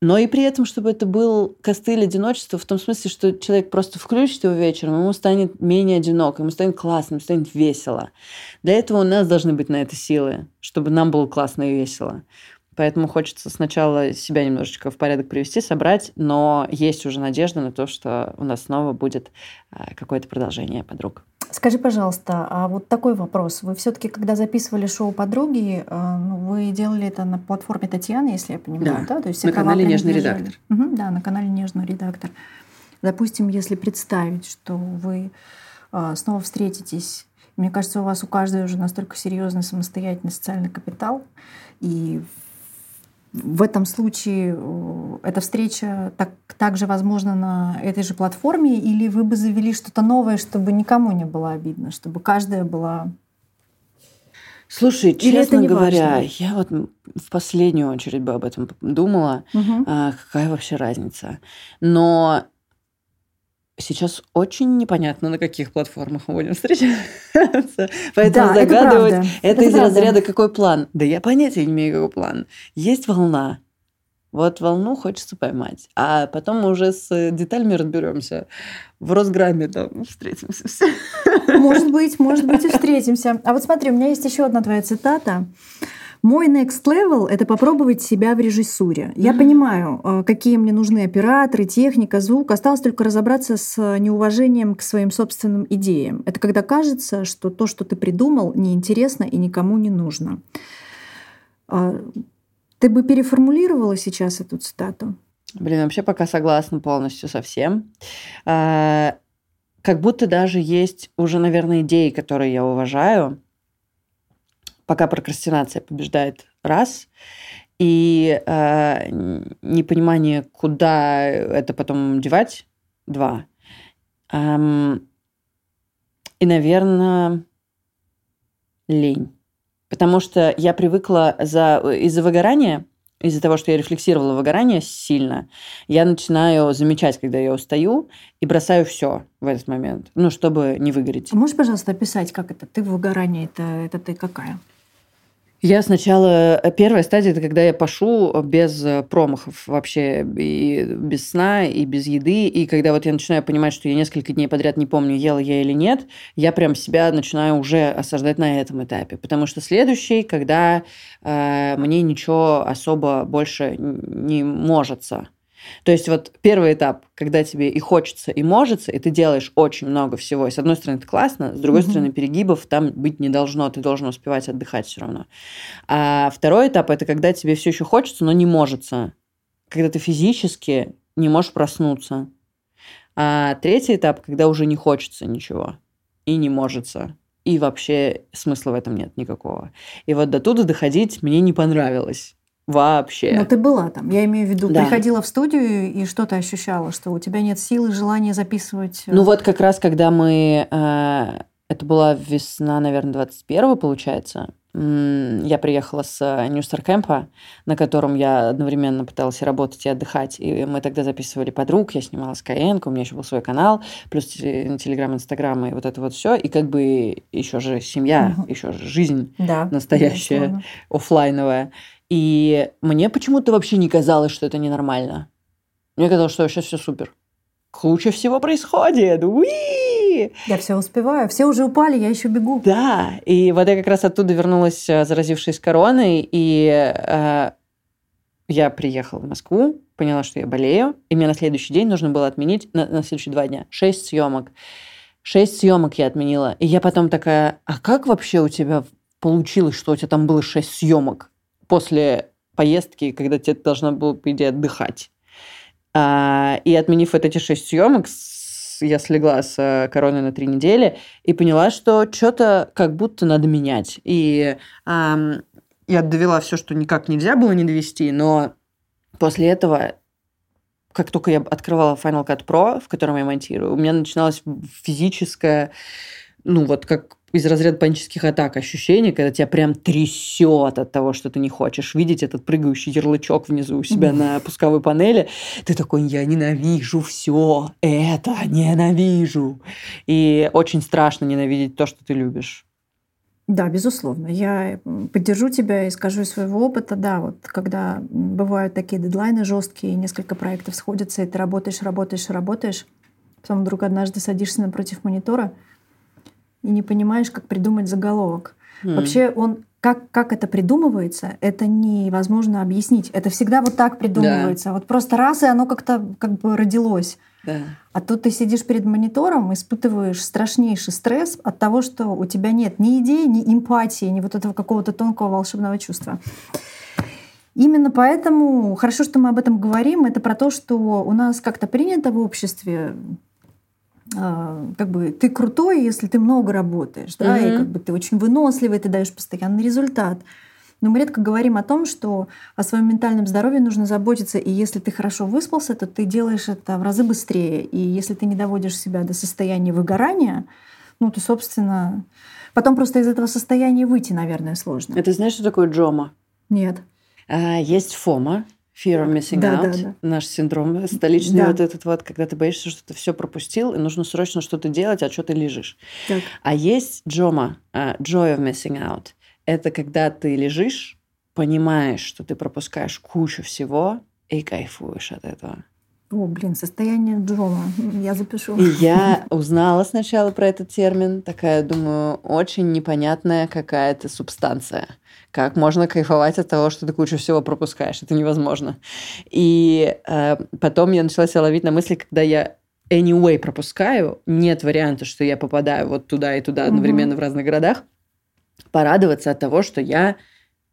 но и при этом, чтобы это был костыль одиночества в том смысле, что человек просто включит его вечером, ему станет менее одинок, ему станет классно, ему станет весело. Для этого у нас должны быть на это силы, чтобы нам было классно и весело. Поэтому хочется сначала себя немножечко в порядок привести, собрать, но есть уже надежда на то, что у нас снова будет а, какое-то продолжение подруг. Скажи, пожалуйста, а вот такой вопрос. Вы все-таки, когда записывали шоу «Подруги», э, ну, вы делали это на платформе Татьяны, если я понимаю, да? да? То есть на канале «Нежный редактор». Угу, да, на канале «Нежный редактор». Допустим, если представить, что вы э, снова встретитесь, мне кажется, у вас у каждой уже настолько серьезный самостоятельный социальный капитал, и в этом случае э, эта встреча так, также возможна на этой же платформе, или вы бы завели что-то новое, чтобы никому не было обидно, чтобы каждая была... Слушай, или честно говоря, важно? я вот в последнюю очередь бы об этом думала, угу. а, какая вообще разница. Но Сейчас очень непонятно, на каких платформах мы будем встречаться. Поэтому да, загадывать это, это, это из правда. разряда какой план. Да я понятия не имею, какой план. Есть волна. Вот волну хочется поймать. А потом мы уже с деталями разберемся. В Росграме там встретимся. Может быть, может быть и встретимся. А вот смотри, у меня есть еще одна твоя цитата. Мой next level — это попробовать себя в режиссуре. Я mm-hmm. понимаю, э, какие мне нужны операторы, техника, звук. Осталось только разобраться с неуважением к своим собственным идеям. Это когда кажется, что то, что ты придумал, неинтересно и никому не нужно. А, ты бы переформулировала сейчас эту цитату? Блин, вообще пока согласна полностью со всем. А, как будто даже есть уже, наверное, идеи, которые я уважаю, пока прокрастинация побеждает раз, и э, непонимание, куда это потом девать, два. Эм, и, наверное, лень. Потому что я привыкла за, из-за выгорания, из-за того, что я рефлексировала выгорание сильно, я начинаю замечать, когда я устаю, и бросаю все в этот момент, ну, чтобы не выгореть. А можешь, пожалуйста, описать, как это? Ты в выгорании, это, это ты какая? Я сначала... Э, первая стадия – это когда я пашу без э, промахов вообще, и без сна, и без еды. И когда вот я начинаю понимать, что я несколько дней подряд не помню, ела я или нет, я прям себя начинаю уже осаждать на этом этапе. Потому что следующий, когда э, мне ничего особо больше не можется. То есть вот первый этап, когда тебе и хочется, и может, и ты делаешь очень много всего. И с одной стороны, это классно, с другой mm-hmm. стороны, перегибов там быть не должно, ты должен успевать отдыхать все равно. А второй этап это когда тебе все еще хочется, но не может. Когда ты физически не можешь проснуться. А третий этап, когда уже не хочется ничего и не может. И вообще смысла в этом нет никакого. И вот до туда доходить мне не понравилось. Вообще. Но ты была там. Я имею в виду, да. приходила в студию и что то ощущала, что у тебя нет силы, желания записывать. Э, ну вот как раз, когда мы... Э, это была весна, наверное, 21 получается. Я приехала с Нью-Старкэмпа, на котором я одновременно пыталась работать и отдыхать. И мы тогда записывали подруг, я снимала Skyeng, у меня еще был свой канал, плюс Телеграм, Инстаграм и вот это вот все. И как бы еще же семья, угу. еще же жизнь да, настоящая, офлайновая. И мне почему-то вообще не казалось, что это ненормально. Мне казалось, что вообще все супер. Куча всего происходит. Уи! Я все успеваю. Все уже упали, я еще бегу. Да. И вот я как раз оттуда вернулась, э, заразившись короной, и э, я приехала в Москву, поняла, что я болею, и мне на следующий день нужно было отменить, на, на следующие два дня, шесть съемок. Шесть съемок я отменила. И я потом такая, а как вообще у тебя получилось, что у тебя там было шесть съемок? После поездки, когда тебе должна была, по идее, отдыхать. А, и отменив вот эти шесть съемок, я слегла с э, короной на три недели и поняла, что что-то как будто надо менять. И эм, я довела все, что никак нельзя было не довести, но после этого как только я открывала Final Cut Pro, в котором я монтирую, у меня начиналась физическая, ну вот как из разряда панических атак ощущение, когда тебя прям трясет от того, что ты не хочешь видеть этот прыгающий ярлычок внизу у себя на пусковой панели. Ты такой, я ненавижу все это, ненавижу. И очень страшно ненавидеть то, что ты любишь. Да, безусловно. Я поддержу тебя и скажу из своего опыта, да, вот когда бывают такие дедлайны жесткие, несколько проектов сходятся, и ты работаешь, работаешь, работаешь, потом вдруг однажды садишься напротив монитора и не понимаешь, как придумать заголовок. Mm. Вообще он как, как это придумывается, это невозможно объяснить. Это всегда вот так придумывается. Да. Вот просто раз, и оно как-то как бы родилось. Да. А тут ты сидишь перед монитором, испытываешь страшнейший стресс от того, что у тебя нет ни идеи, ни эмпатии, ни вот этого какого-то тонкого волшебного чувства. Именно поэтому хорошо, что мы об этом говорим. Это про то, что у нас как-то принято в обществе как бы ты крутой, если ты много работаешь, да, угу. и как бы ты очень выносливый, ты даешь постоянный результат. Но мы редко говорим о том, что о своем ментальном здоровье нужно заботиться, и если ты хорошо выспался, то ты делаешь это в разы быстрее. И если ты не доводишь себя до состояния выгорания, ну, то, собственно, потом просто из этого состояния выйти, наверное, сложно. Это знаешь, что такое джома? Нет. А, есть фома, Fear of missing да, out, да, да. наш синдром столичный да. вот этот вот, когда ты боишься, что ты все пропустил, и нужно срочно что-то делать, а что ты лежишь. Так. А есть джома, uh, joy of missing out. Это когда ты лежишь, понимаешь, что ты пропускаешь кучу всего и кайфуешь от этого. О, блин, состояние Джома. Я запишу. И я узнала сначала про этот термин. Такая, думаю, очень непонятная какая-то субстанция. Как можно кайфовать от того, что ты кучу всего пропускаешь? Это невозможно. И э, потом я начала себя ловить на мысли, когда я anyway пропускаю, нет варианта, что я попадаю вот туда и туда одновременно угу. в разных городах, порадоваться от того, что я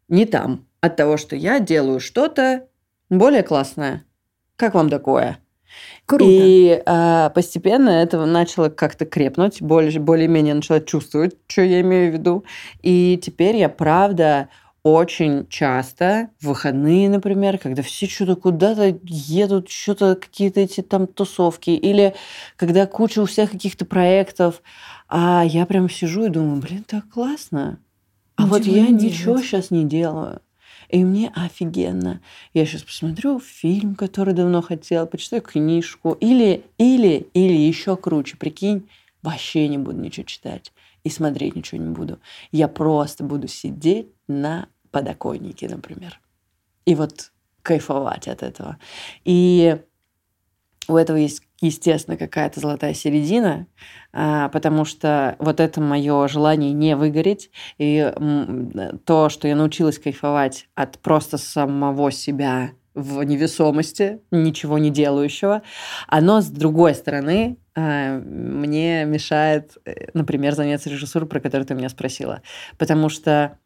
не там, от того, что я делаю что-то более классное как вам такое? Круто. И э, постепенно это начало как-то крепнуть, более, более-менее начала чувствовать, что я имею в виду. И теперь я, правда, очень часто в выходные, например, когда все что-то куда-то едут, что-то какие-то эти там тусовки, или когда куча у всех каких-то проектов, а я прям сижу и думаю, блин, так классно. А ничего вот я ничего сейчас не делаю. И мне офигенно. Я сейчас посмотрю фильм, который давно хотела, почитаю книжку. Или, или, или еще круче, прикинь, вообще не буду ничего читать и смотреть ничего не буду. Я просто буду сидеть на подоконнике, например. И вот кайфовать от этого. И у этого есть, естественно, какая-то золотая середина, а, потому что вот это мое желание не выгореть, и то, что я научилась кайфовать от просто самого себя в невесомости, ничего не делающего, оно, с другой стороны, а, мне мешает, э, например, заняться режиссурой, про которую ты меня спросила. Потому что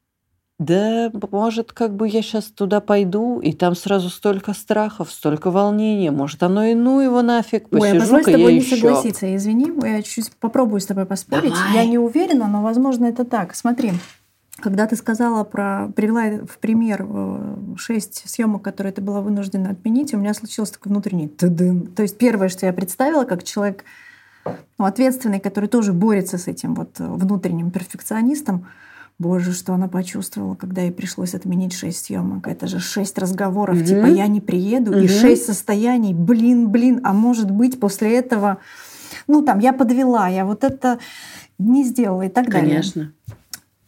да, может, как бы я сейчас туда пойду, и там сразу столько страхов, столько волнения. Может, оно и ну его нафиг, посижу Ой, я позволь с тобой не еще. согласиться. Извини, я чуть попробую с тобой поспорить. Давай. Я не уверена, но, возможно, это так. Смотри, когда ты сказала про, привела в пример э, шесть съемок, которые ты была вынуждена отменить, у меня случился такой внутренний тыдын. То есть первое, что я представила, как человек ну, ответственный, который тоже борется с этим вот внутренним перфекционистом, Боже, что она почувствовала, когда ей пришлось отменить шесть съемок. Это же шесть разговоров, угу. типа я не приеду, угу. и шесть состояний. Блин, блин, а может быть после этого, ну там я подвела, я вот это не сделала и так Конечно. далее. Конечно.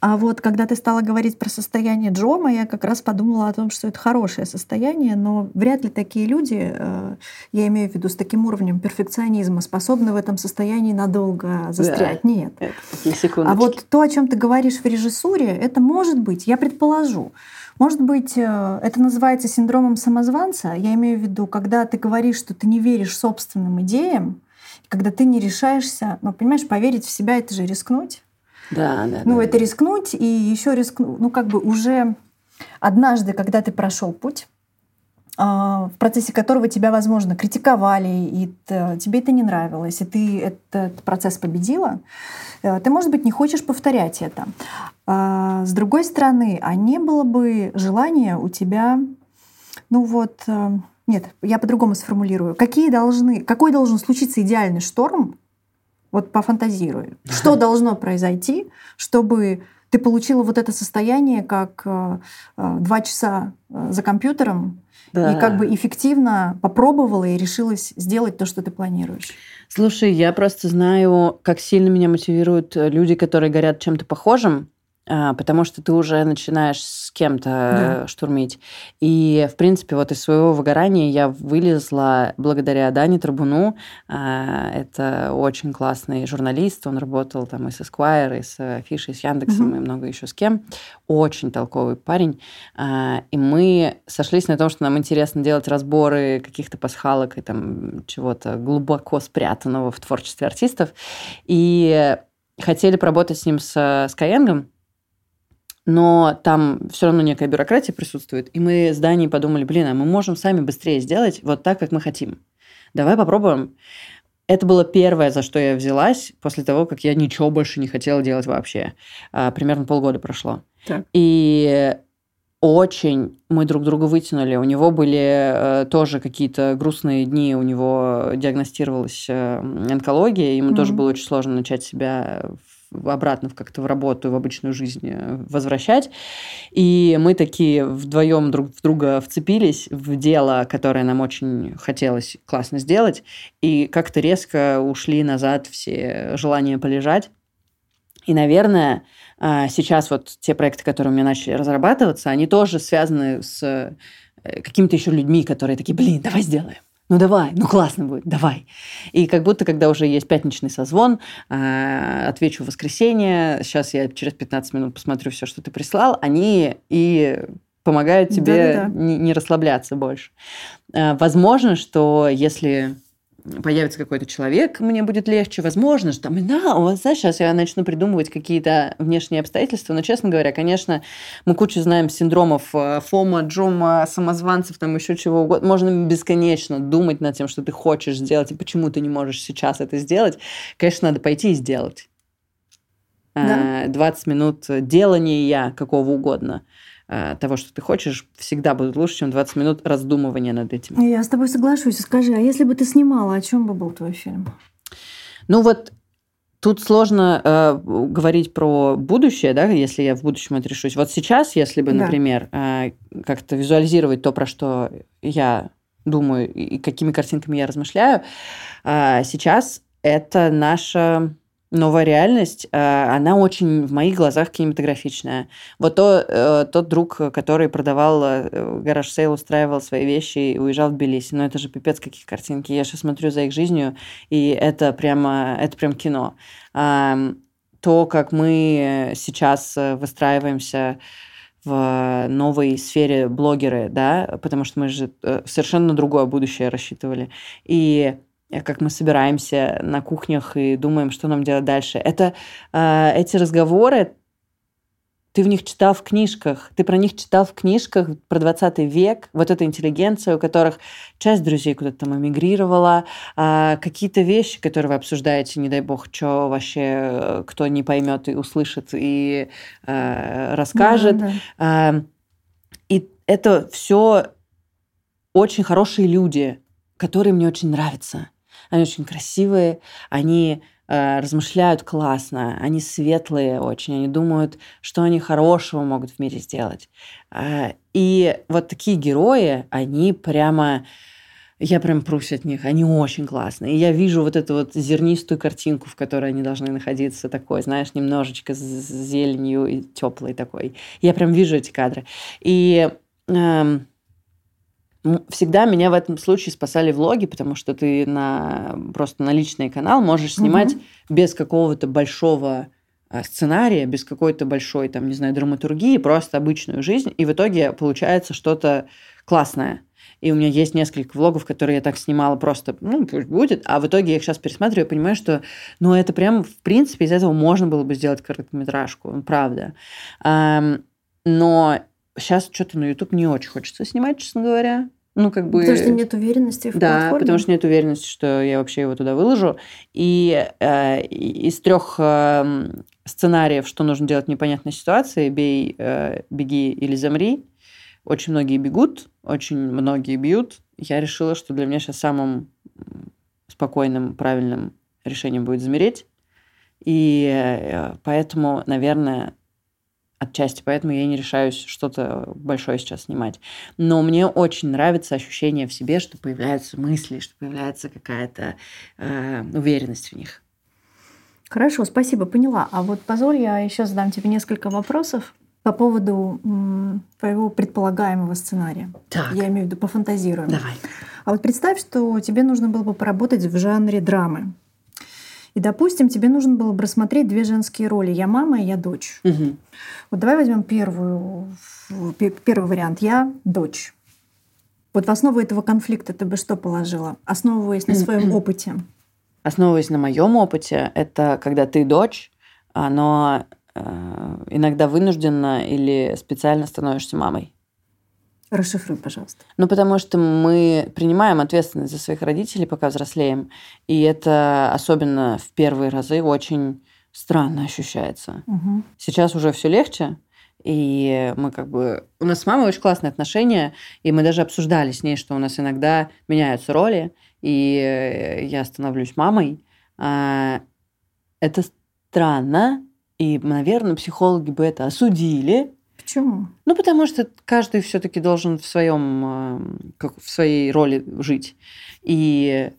А вот когда ты стала говорить про состояние Джома, я как раз подумала о том, что это хорошее состояние, но вряд ли такие люди, э, я имею в виду с таким уровнем перфекционизма, способны в этом состоянии надолго застрять. Да, Нет. А вот то, о чем ты говоришь в режиссуре, это может быть, я предположу. Может быть, э, это называется синдромом самозванца. Я имею в виду, когда ты говоришь, что ты не веришь собственным идеям, когда ты не решаешься, ну, понимаешь, поверить в себя — это же рискнуть. Да, да. Ну, да, это рискнуть и еще рискнуть. Ну, как бы уже однажды, когда ты прошел путь, а, в процессе которого тебя, возможно, критиковали, и тебе это не нравилось, и ты этот процесс победила, э, ты, может быть, не хочешь повторять это. А, с другой стороны, а не было бы желания у тебя, ну вот, э, нет, я по-другому сформулирую. Какие должны, какой должен случиться идеальный шторм, вот пофантазируй. Что должно произойти, чтобы ты получила вот это состояние, как э, э, два часа э, за компьютером, да. и как бы эффективно попробовала и решилась сделать то, что ты планируешь? Слушай, я просто знаю, как сильно меня мотивируют люди, которые горят чем-то похожим. А, потому что ты уже начинаешь с кем-то да. штурмить. И, в принципе, вот из своего выгорания я вылезла благодаря Дане Трибуну. А, это очень классный журналист, он работал там и с Esquire, и с Афишей, и с Яндексом, угу. и много еще с кем. Очень толковый парень. А, и мы сошлись на том, что нам интересно делать разборы каких-то пасхалок и там чего-то глубоко спрятанного в творчестве артистов. И хотели поработать с ним с Skyeng, но там все равно некая бюрократия присутствует. И мы с Даней подумали, блин, а мы можем сами быстрее сделать вот так, как мы хотим. Давай попробуем. Это было первое, за что я взялась после того, как я ничего больше не хотела делать вообще. А, примерно полгода прошло. Так. И очень мы друг друга вытянули. У него были э, тоже какие-то грустные дни, у него диагностировалась э, онкология, ему mm-hmm. тоже было очень сложно начать себя обратно как-то в работу, в обычную жизнь э, возвращать. И мы такие вдвоем друг в друга вцепились в дело, которое нам очень хотелось классно сделать, и как-то резко ушли назад все желания полежать. И, наверное, а, сейчас вот те проекты, которые у меня начали разрабатываться, они тоже связаны с э, какими-то еще людьми, которые такие, блин, давай сделаем ну давай, ну классно будет, давай. И как будто, когда уже есть пятничный созвон, э, отвечу в воскресенье, сейчас я через 15 минут посмотрю все, что ты прислал, они и помогают тебе да, да, да. Не, не расслабляться больше. Э, возможно, что если появится какой-то человек, мне будет легче, возможно, что там, да, вас, знаешь, сейчас я начну придумывать какие-то внешние обстоятельства, но, честно говоря, конечно, мы кучу знаем синдромов э, фома, джома, самозванцев, там еще чего угодно. Можно бесконечно думать над тем, что ты хочешь сделать, и почему ты не можешь сейчас это сделать. Конечно, надо пойти и сделать. Да. 20 э, минут делания какого угодно – того, что ты хочешь, всегда будут лучше, чем 20 минут раздумывания над этим. Я с тобой соглашусь. Скажи, а если бы ты снимала, о чем бы был твой фильм? Ну вот Тут сложно э, говорить про будущее, да, если я в будущем отрешусь. Вот сейчас, если бы, да. например, э, как-то визуализировать то, про что я думаю и какими картинками я размышляю, э, сейчас это наша новая реальность, э, она очень в моих глазах кинематографичная. Вот то, э, тот друг, который продавал э, garage sale, устраивал свои вещи и уезжал в Тбилиси. Ну, это же пипец какие картинки. Я сейчас смотрю за их жизнью, и это прямо, это прям кино. То, как мы сейчас выстраиваемся в новой сфере блогеры, да, потому что мы же совершенно другое будущее рассчитывали. И как мы собираемся на кухнях и думаем, что нам делать дальше. Это э, эти разговоры, ты в них читал в книжках, ты про них читал в книжках про 20 век, вот эта интеллигенция, у которых часть друзей куда-то там эмигрировала, а какие-то вещи, которые вы обсуждаете, не дай бог, что вообще э, кто не поймет и услышит и э, расскажет. Да, да. Э, и это все очень хорошие люди, которые мне очень нравятся. Они очень красивые, они э, размышляют классно, они светлые очень, они думают, что они хорошего могут в мире сделать. Э, и вот такие герои, они прямо... Я прям прусь от них, они очень классные. И я вижу вот эту вот зернистую картинку, в которой они должны находиться, такой, знаешь, немножечко с зеленью и теплой такой. Я прям вижу эти кадры. И эм, Всегда меня в этом случае спасали влоги, потому что ты на просто на личный канал можешь снимать угу. без какого-то большого а, сценария, без какой-то большой, там, не знаю, драматургии, просто обычную жизнь, и в итоге получается что-то классное. И у меня есть несколько влогов, которые я так снимала просто, ну, пусть будет, а в итоге я их сейчас пересматриваю и понимаю, что, ну, это прям, в принципе, из этого можно было бы сделать короткометражку, правда. Но сейчас что-то на YouTube не очень хочется снимать, честно говоря. Ну, как бы... Потому что нет уверенности в Да, платформе. потому что нет уверенности, что я вообще его туда выложу. И э, из трех э, сценариев, что нужно делать в непонятной ситуации, бей, э, беги или замри, очень многие бегут, очень многие бьют. Я решила, что для меня сейчас самым спокойным, правильным решением будет замереть. И э, поэтому, наверное, отчасти, поэтому я не решаюсь что-то большое сейчас снимать. Но мне очень нравится ощущение в себе, что появляются мысли, что появляется какая-то э, уверенность в них. Хорошо, спасибо, поняла. А вот позволь, я еще задам тебе несколько вопросов по поводу м, твоего предполагаемого сценария. Так. Я имею в виду, пофантазируем. Давай. А вот представь, что тебе нужно было бы поработать в жанре драмы. И, допустим, тебе нужно было бы рассмотреть две женские роли. Я мама и я дочь. Мгм. Вот давай возьмем первую, пе- первый вариант. Я дочь. Вот в основу этого конфликта ты бы что положила, основываясь на своем опыте? Основываясь на моем опыте, это когда ты дочь, но э, иногда вынужденно или специально становишься мамой. Расшифруй, пожалуйста. Ну, потому что мы принимаем ответственность за своих родителей, пока взрослеем. И это особенно в первые разы очень странно ощущается. Мгм. Сейчас уже все легче, и мы как бы... У нас с мамой очень классные отношения, и мы даже обсуждали с ней, что у нас иногда меняются роли, и я становлюсь мамой. А, Это странно, и, наверное, психологи бы это осудили, Почему? ну, потому что каждый все-таки должен в своем, э, как в своей роли жить. И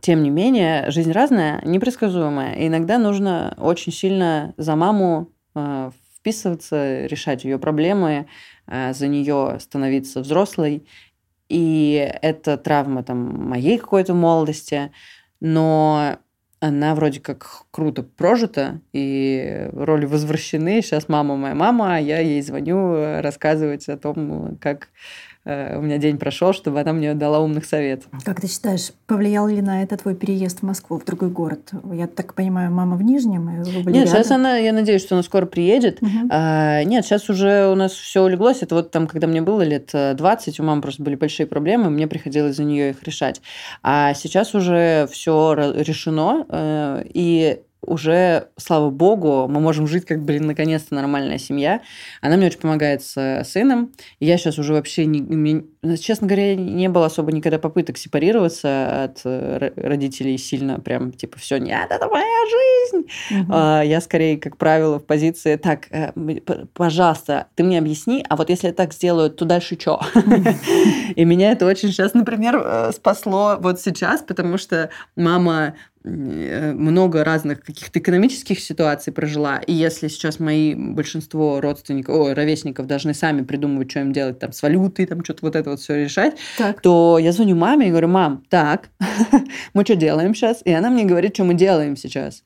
тем не менее, жизнь разная, непредсказуемая. И иногда нужно очень сильно за маму э, вписываться, решать ее проблемы, э, за нее становиться взрослой. И это травма там моей какой-то молодости, но она вроде как круто прожита, и роли возвращены. Сейчас мама моя мама, а я ей звоню э, рассказывать о том, как у меня день прошел, чтобы она мне дала умных советов. Как ты считаешь, повлиял ли на это твой переезд в Москву, в другой город? Я так понимаю, мама в Нижнем, и вы были Нет, сейчас рядом? она, я надеюсь, что она скоро приедет. Мгм. А, нет, сейчас уже у нас все улеглось. Это вот там, когда мне было лет э, 20, у мамы просто были большие проблемы, мне приходилось за нее их решать. А сейчас уже все решено, э, и уже, слава богу, мы можем жить как, блин, наконец-то нормальная семья. Она мне очень помогает с э, сыном. Я сейчас уже вообще, не, честно говоря, не было особо никогда попыток сепарироваться от э, ро- родителей сильно, прям типа все, нет, это моя жизнь. А, Я скорее, как правило, в позиции, так, э, пожалуйста, ты мне объясни, а вот если я так сделаю, то дальше что? И меня это очень сейчас, например, э, спасло вот сейчас, потому что мама много разных каких-то экономических ситуаций прожила, и если сейчас мои большинство родственников, о, ровесников должны сами придумывать, что им делать там с валютой, там что-то вот это вот все решать, Так. то я звоню маме и говорю, мам, так, мы что делаем сейчас? И она мне говорит, что мы делаем сейчас.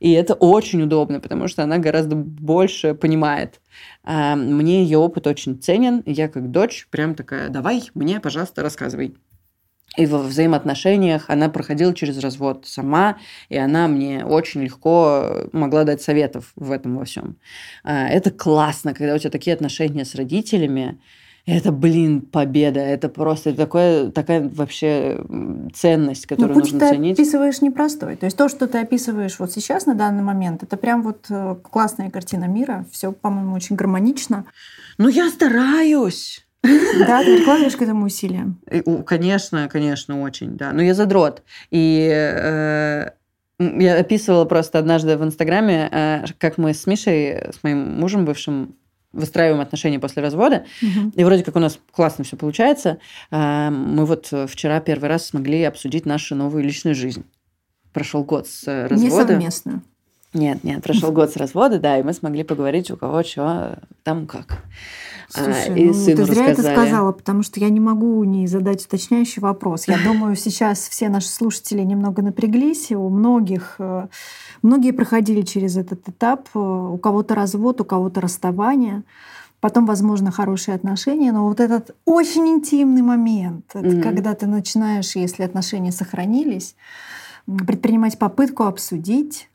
И это очень удобно, потому что она гораздо больше понимает. А, Мне ее опыт очень ценен, я как дочь прям такая, давай мне, пожалуйста, рассказывай. И во взаимоотношениях она проходила через развод сама, и она мне очень легко могла дать советов в этом во всем. А, Это классно, когда у тебя такие отношения с родителями. Это, блин, победа. Это просто такое, такая вообще ценность, Но которую путь нужно ты ценить. описываешь непростой. То есть то, что ты описываешь вот сейчас, на данный момент, это прям вот э, классная картина мира. Все, по-моему, очень гармонично. Ну, я стараюсь. Да, ты прикладываешь к этому усилия. Конечно, конечно, очень, да. Но я задрот. И э, я описывала просто однажды в Инстаграме, э, как мы с Мишей, с моим мужем бывшим, выстраиваем отношения после развода. Мгм. И вроде как у нас классно все получается. А, Мы вот вчера первый раз смогли обсудить нашу новую личную жизнь. Прошел год с э, Не развода. Нет, нет, прошел год с развода, да, и мы смогли поговорить, у кого что, там как. А, Слушай, и ну, сыну ты зря это рассказали. сказала, потому что я не могу не задать уточняющий вопрос. Я думаю, сейчас все наши слушатели немного напряглись, и у многих, э, многие проходили через этот этап. У кого-то развод, у кого-то расставание, потом, возможно, хорошие отношения, но вот этот очень интимный момент, это Мгм. когда ты начинаешь, если отношения сохранились, предпринимать попытку обсудить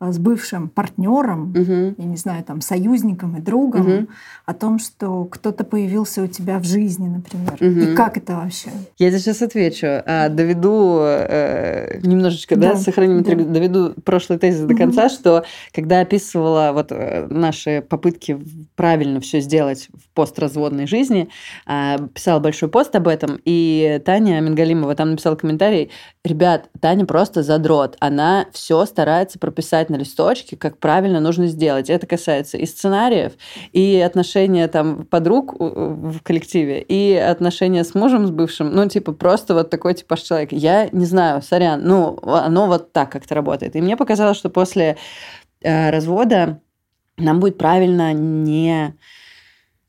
с бывшим партнером, Мгм. я не знаю, там, союзником и другом, Мгм. о том, что кто-то появился у тебя в жизни, например. Мгм. И как это вообще? Я тебе сейчас отвечу. А, доведу э, немножечко, да, Да, сохраним да. доведу прошлый тезис до Мгм. конца, что когда описывала вот э, наши попытки правильно все сделать постразводной жизни, а, писала большой пост об этом, и Таня Мингалимова там написала комментарий, ребят, Таня просто задрот, она все старается прописать на листочке, как правильно нужно сделать. Это касается и сценариев, и отношения там подруг в коллективе, и отношения с мужем, с бывшим, ну, типа, просто вот такой типаж человека. Я не знаю, сорян, ну, оно вот так как-то работает. И мне показалось, что после э, развода нам будет правильно не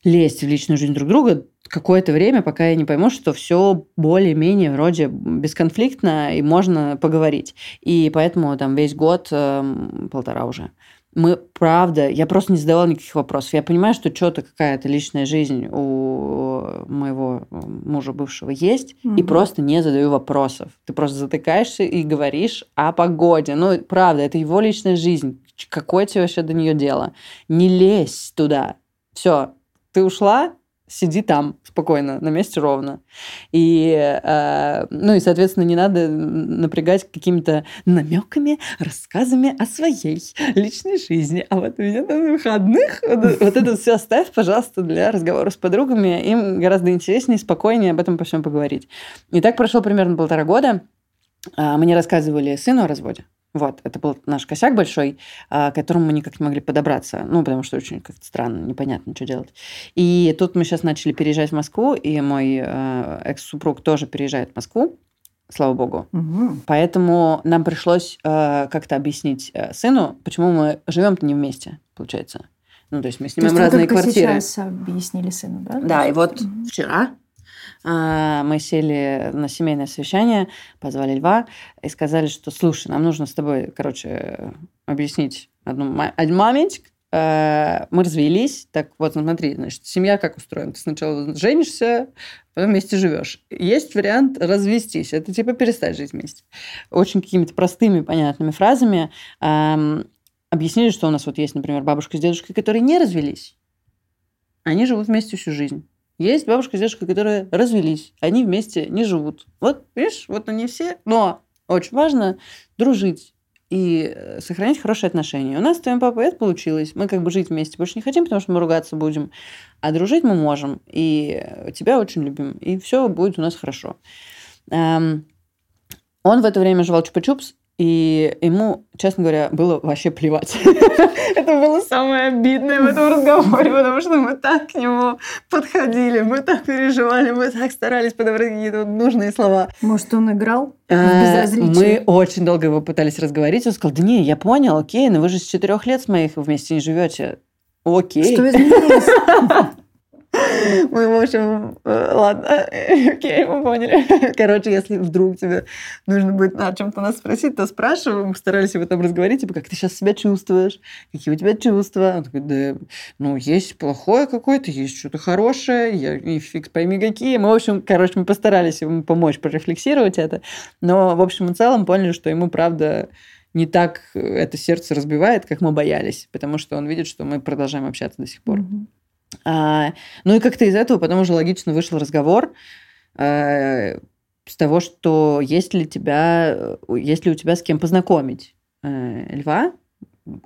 лезть в личную жизнь друг друга какое-то время, пока я не пойму, что все более-менее вроде бесконфликтно и можно поговорить. И поэтому там весь год, э, полтора уже, мы, правда, я просто не задавала никаких вопросов. Я понимаю, что что-то какая-то личная жизнь у моего мужа бывшего есть, mm-hmm. и просто не задаю вопросов. Ты просто затыкаешься и говоришь о погоде. Ну, правда, это его личная жизнь. Какое тебе вообще до нее дело? Не лезь туда. Все, ты ушла, сиди там спокойно, на месте ровно. И, э, ну и, соответственно, не надо напрягать какими-то намеками, рассказами о своей личной жизни. А вот у меня на выходных вот это все оставь, пожалуйста, для разговора с подругами. Им гораздо интереснее, спокойнее об этом по всем поговорить. И так прошло примерно полтора года. А, мне рассказывали сыну о разводе. Вот, это был наш косяк большой, а, к которому мы никак не могли подобраться. Ну, потому что очень как-то странно, непонятно, что делать. И тут мы сейчас начали переезжать в Москву, и мой э, экс-супруг тоже переезжает в Москву, слава богу. Угу. Поэтому нам пришлось э, как-то объяснить э, сыну, почему мы живем-то не вместе, получается. Ну, то есть мы снимаем то есть разные квартиры. сейчас объяснили сыну, да? Да, и вот угу. вчера мы сели на семейное совещание, позвали Льва и сказали, что, слушай, нам нужно с тобой, короче, объяснить одну, один моментик. Э, мы развелись, так вот, смотри, значит, семья как устроена? Ты сначала женишься, потом вместе живешь. Есть вариант развестись, это типа перестать жить вместе. Очень какими-то простыми, понятными фразами эм, объяснили, что у нас вот есть, например, бабушка с дедушкой, которые не развелись. Они живут вместе всю жизнь. Есть бабушка с дедушкой, которые развелись, они вместе не живут. Вот, видишь, вот они все. Но очень важно дружить и э, сохранять хорошие отношения. У нас с твоим папой это получилось. Мы как бы жить вместе больше не хотим, потому что мы ругаться будем. А дружить мы можем. И тебя очень любим. И все будет у нас хорошо. Эм, он в это время жевал чупа-чупс и ему, честно говоря, было вообще плевать. Это было самое обидное в этом разговоре, потому что мы так к нему подходили, мы так переживали, мы так старались подобрать какие-то нужные слова. Может, он играл? А, мы очень долго его пытались разговорить. Он сказал, да не, я понял, окей, но вы же с четырех лет с моих вместе не живете. Окей. Что изменилось? Мы, в общем, э, ладно, окей, мы поняли. Короче, если вдруг тебе нужно будет о чем-то нас спросить, то спрашиваем. Старались об этом разговаривать, типа, как ты сейчас себя чувствуешь? Какие у тебя чувства? Он такой, да, ну, есть плохое какое-то, есть что-то хорошее, я и фиг пойми какие. Мы, в общем, короче, мы постарались ему помочь порефлексировать это. Но, в общем и целом, поняли, что ему, правда, не так это сердце разбивает, как мы боялись, потому что он видит, что мы продолжаем общаться до сих пор. Mm-hmm. А, ну и как-то из этого потом уже логично вышел разговор а, с того, что есть ли, тебя, есть ли у тебя с кем познакомить а, льва,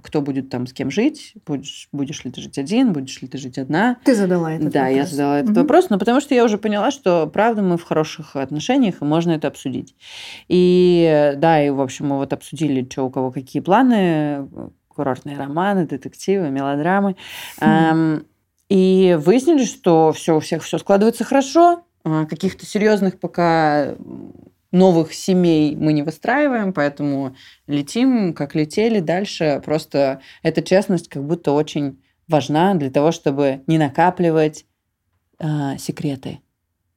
кто будет там с кем жить, будешь, будешь ли ты жить один, будешь ли ты жить одна. Ты задала этот да, вопрос. я задала этот угу. вопрос, но потому что я уже поняла, что правда мы в хороших отношениях, и можно это обсудить. И да, и в общем мы вот обсудили, что у кого какие планы, курортные романы, детективы, мелодрамы. Хм. И выяснили, что все у всех все складывается хорошо. А, каких-то серьезных пока новых семей мы не выстраиваем, поэтому летим, как летели дальше. Просто эта честность как будто очень важна для того, чтобы не накапливать э, секреты,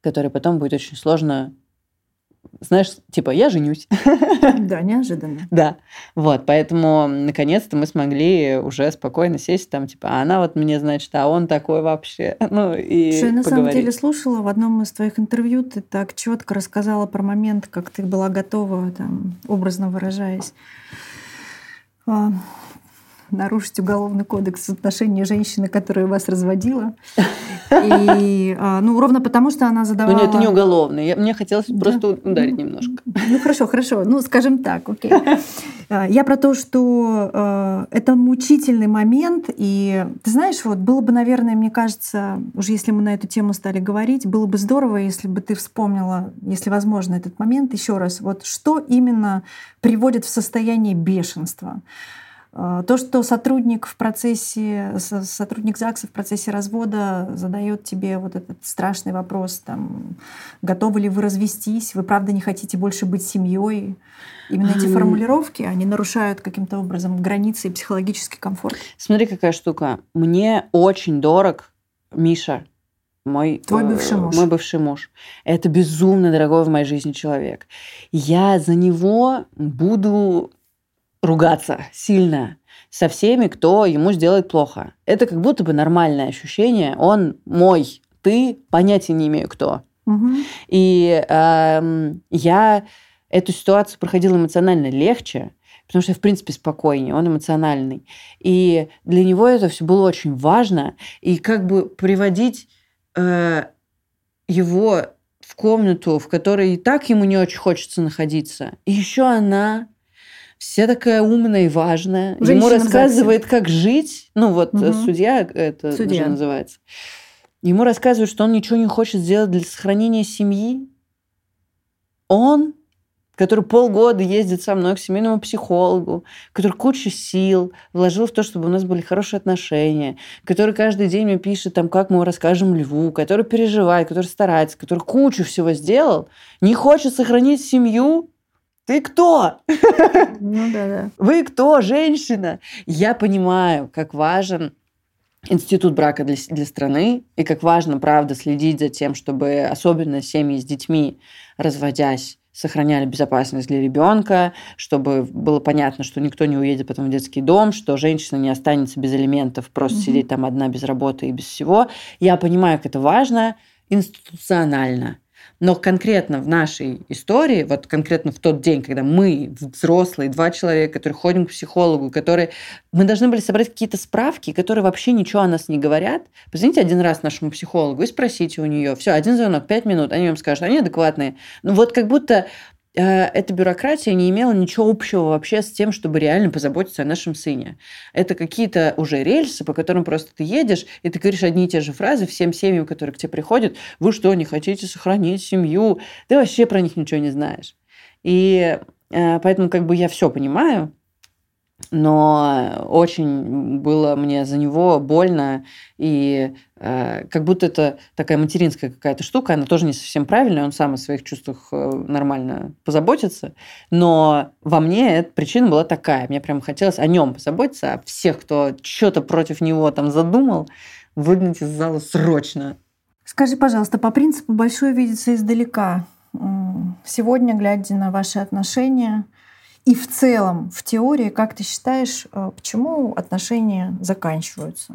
которые потом будет очень сложно знаешь, типа, я женюсь. Да, неожиданно. Да, вот, поэтому наконец-то мы смогли уже спокойно сесть там, типа, а она вот мне, значит, а он такой вообще, ну, и Что я на самом деле слушала в одном из твоих интервью, ты так четко рассказала про момент, как ты была готова, там, образно выражаясь, а, нарушить уголовный кодекс в отношении женщины, которая вас разводила. И, а, ну, ровно потому, что она задавала... Ну, нет, это не уголовный. Я, мне хотелось да. просто ударить немножко. Ну, хорошо, хорошо. Ну, скажем так, окей. А, я про то, что э, это мучительный момент, и ты знаешь, вот было бы, наверное, мне кажется, уже если мы на эту тему стали говорить, было бы здорово, если бы ты вспомнила, если возможно, этот момент еще раз. Вот что именно приводит в состояние бешенства? А, то, что сотрудник в процессе, сотрудник ЗАГСа в процессе развода задает тебе вот этот страшный вопрос, там, готовы ли вы развестись, вы правда не хотите больше быть семьей? Именно эти формулировки, они нарушают каким-то образом границы и психологический комфорт. Смотри, какая штука. Мне очень дорог Миша, мой, Твой бывший муж. Мой бывший муж. Это безумно дорогой в моей жизни человек. Я за него буду ругаться сильно со всеми, кто ему сделает плохо. Это как будто бы нормальное ощущение. Он мой, ты понятия не имею кто. Угу. И э, я эту ситуацию проходила эмоционально легче, потому что я, в принципе, спокойнее, он эмоциональный. И для него это все было очень важно. И как бы приводить э, его в комнату, в которой и так ему не очень хочется находиться. И еще она вся такая умная и важная. Женщина Ему рассказывает, как жить. Ну, вот угу. судья это судья. уже называется. Ему рассказывают, что он ничего не хочет сделать для сохранения семьи. Он, который полгода ездит со мной к семейному психологу, который кучу сил вложил в то, чтобы у нас были хорошие отношения, который каждый день мне пишет, там, как мы расскажем Льву, который переживает, который старается, который кучу всего сделал, не хочет сохранить семью, ты кто? Ну да, да. Вы кто, женщина? Я понимаю, как важен институт брака для, для страны, и как важно, правда, следить за тем, чтобы особенно семьи с детьми, разводясь, сохраняли безопасность для ребенка, чтобы было понятно, что никто не уедет потом в детский дом, что женщина не останется без элементов, просто угу. сидеть там одна без работы и без всего. Я понимаю, как это важно институционально. Но конкретно в нашей истории, вот конкретно в тот день, когда мы, взрослые, два человека, которые ходим к психологу, которые... Мы должны были собрать какие-то справки, которые вообще ничего о нас не говорят. Позвоните один раз нашему психологу и спросите у нее. Все, один звонок, пять минут, они вам скажут, они адекватные. Ну вот как будто эта бюрократия не имела ничего общего вообще с тем, чтобы реально позаботиться о нашем сыне. Это какие-то уже рельсы, по которым просто ты едешь, и ты говоришь одни и те же фразы всем семьям, которые к тебе приходят. Вы что, не хотите сохранить семью? Ты вообще про них ничего не знаешь. И э, поэтому как бы я все понимаю, но очень было мне за него больно, и э, как будто это такая материнская какая-то штука, она тоже не совсем правильная, он сам о своих чувствах э, нормально позаботится, но во мне эта причина была такая, мне прям хотелось о нем позаботиться, а всех, кто что-то против него там задумал, выгнать из зала срочно. Скажи, пожалуйста, по принципу «большое видится издалека», сегодня, глядя на ваши отношения, и в целом, в теории, как ты считаешь, э, почему отношения заканчиваются?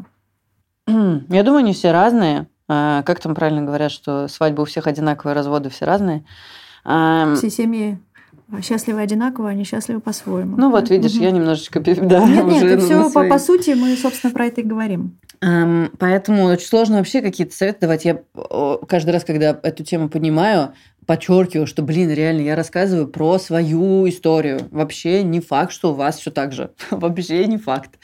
Я думаю, они все разные. А, как там правильно говорят, что свадьбы у всех одинаковые, разводы все разные. Все семьи счастливы одинаково, они счастливы по-своему. Ну вот, видишь, угу. я немножечко... Да, нет, нет, это все по, по сути, мы, собственно, про это и говорим. Поэтому очень сложно вообще какие-то советы давать. Я каждый раз, когда эту тему поднимаю, подчеркиваю, что, блин, реально, я рассказываю про свою историю. Вообще не факт, что у вас все так же. Вообще не факт.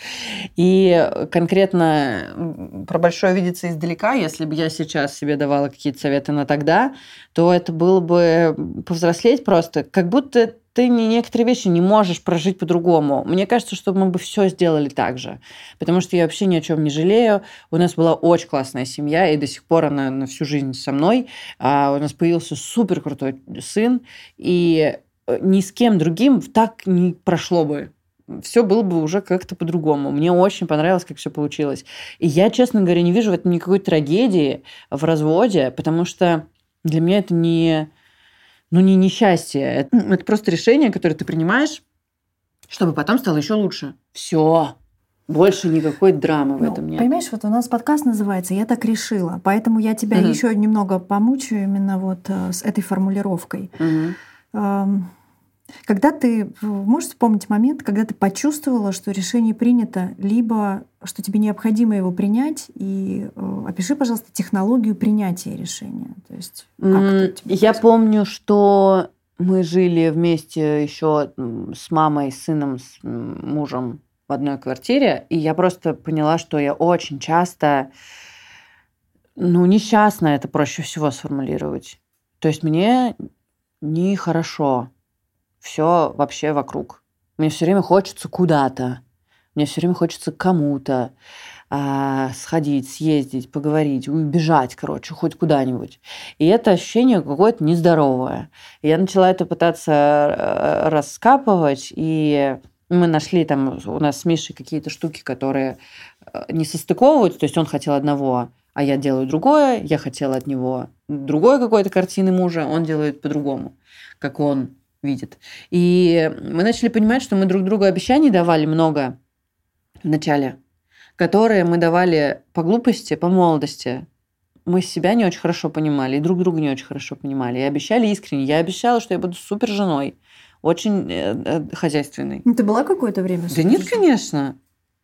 И конкретно про большое видеться издалека, если бы я сейчас себе давала какие-то советы на тогда, то это было бы повзрослеть просто, как будто ты не, некоторые вещи не можешь прожить по-другому. Мне кажется, что мы бы все сделали так же. Потому что я вообще ни о чем не жалею. У нас была очень классная семья, и до сих пор она на всю жизнь со мной. А у нас появился супер крутой сын, и э, ни с кем другим так не прошло бы все было бы уже как-то по-другому. Мне очень понравилось, как все получилось. И я, честно говоря, не вижу в этом никакой трагедии в разводе, потому что для меня это не ну, не несчастье. Это, это просто решение, которое ты принимаешь, чтобы потом стало еще лучше. Все. Больше никакой драмы в ну, этом нет. Понимаешь, вот у нас подкаст называется «Я так решила», поэтому я тебя угу. еще немного помучаю именно вот э, с этой формулировкой. Угу. Когда ты можешь вспомнить момент, когда ты почувствовала, что решение принято, либо что тебе необходимо его принять, и э, опиши, пожалуйста, технологию принятия решения. То есть, как я помню, что мы жили вместе еще с мамой, с сыном, с мужем в одной квартире, и я просто поняла, что я очень часто, ну, несчастно это проще всего сформулировать. То есть мне нехорошо все вообще вокруг. Мне все время хочется куда-то. Мне все время хочется кому-то а, сходить, съездить, поговорить, убежать, короче, хоть куда-нибудь. И это ощущение какое-то нездоровое. Я начала это пытаться э, раскапывать, и мы нашли там у нас с Мишей какие-то штуки, которые э, не состыковываются, то есть он хотел одного, а я делаю другое, я хотела от него другой какой-то картины мужа, он делает по-другому, как он видит. И мы начали понимать, что мы друг другу обещаний давали много в начале, которые мы давали по глупости, по молодости. Мы себя не очень хорошо понимали, и друг друга не очень хорошо понимали. И обещали искренне. Я обещала, что я буду супер женой, очень э, э, хозяйственной. Ну, ты была какое-то время? Да нет, конечно.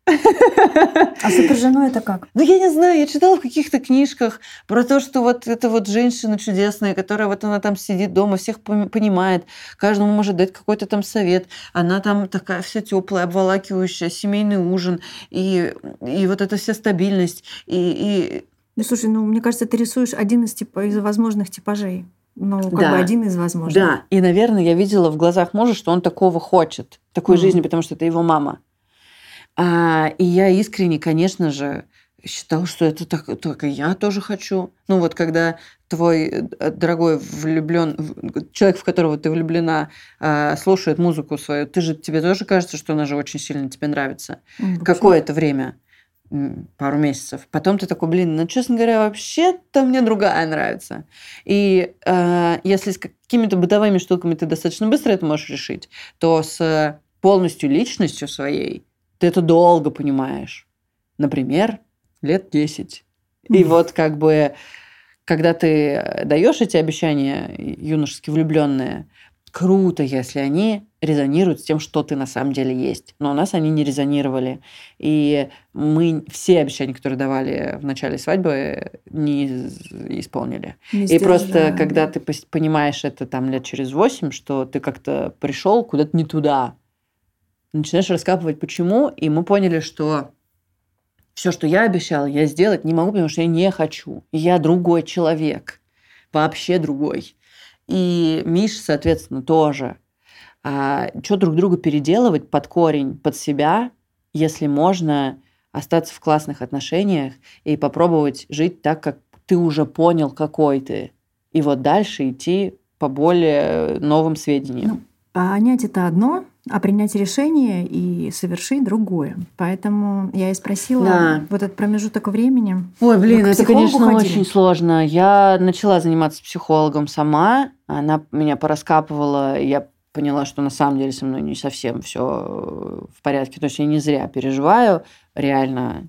А суперженой это как? Ну, я не знаю, я читала в каких-то книжках про то, что вот эта вот женщина чудесная, которая вот она там сидит дома, всех понимает, каждому может дать какой-то там совет. Она там такая вся теплая, обволакивающая, семейный ужин, и, и вот эта вся стабильность. И, и... Ну, слушай, ну, мне кажется, ты рисуешь один из, типа, из возможных типажей. Ну, как да. бы один из возможных. Да, и, наверное, я видела в глазах мужа, что он такого хочет, такой mm. жизни, потому что это его мама. А, и я искренне, конечно же, считала, что это так, только я тоже хочу. Ну вот когда твой э, дорогой влюблен человек, в которого ты влюблена, а, слушает музыку свою, ты же тебе тоже кажется, что она же очень сильно тебе нравится. Mm, Какое-то время пару месяцев. Потом ты такой, блин, ну, честно говоря, вообще-то мне другая нравится. И э, если с какими-то бытовыми штуками ты достаточно быстро это можешь решить, то с полностью личностью своей ты это долго понимаешь. Например, лет 10. И вот как бы, когда ты даешь эти обещания юношески влюбленные, круто, если они резонируют с тем, что ты на самом деле есть. Но у нас они не резонировали. И мы все обещания, которые давали в начале свадьбы, не исполнили. Не и просто, когда ты понимаешь это там лет через восемь, что ты как-то пришел куда-то не туда, начинаешь раскапывать, почему, и мы поняли, что все, что я обещала, я сделать не могу, потому что я не хочу. Я другой человек, вообще другой. И Миша, соответственно, тоже. А, что друг друга переделывать под корень, под себя, если можно остаться в классных отношениях и попробовать жить так, как ты уже понял, какой ты. И вот дальше идти по более новым сведениям. Ну, понять это одно, а принять решение и совершить другое. Поэтому я и спросила да. вот этот промежуток времени. Ой, блин, это, конечно, ходили? очень сложно. Я начала заниматься психологом сама. Она меня пораскапывала, я поняла, что на самом деле со мной не совсем все в порядке. То есть я не зря переживаю. Реально,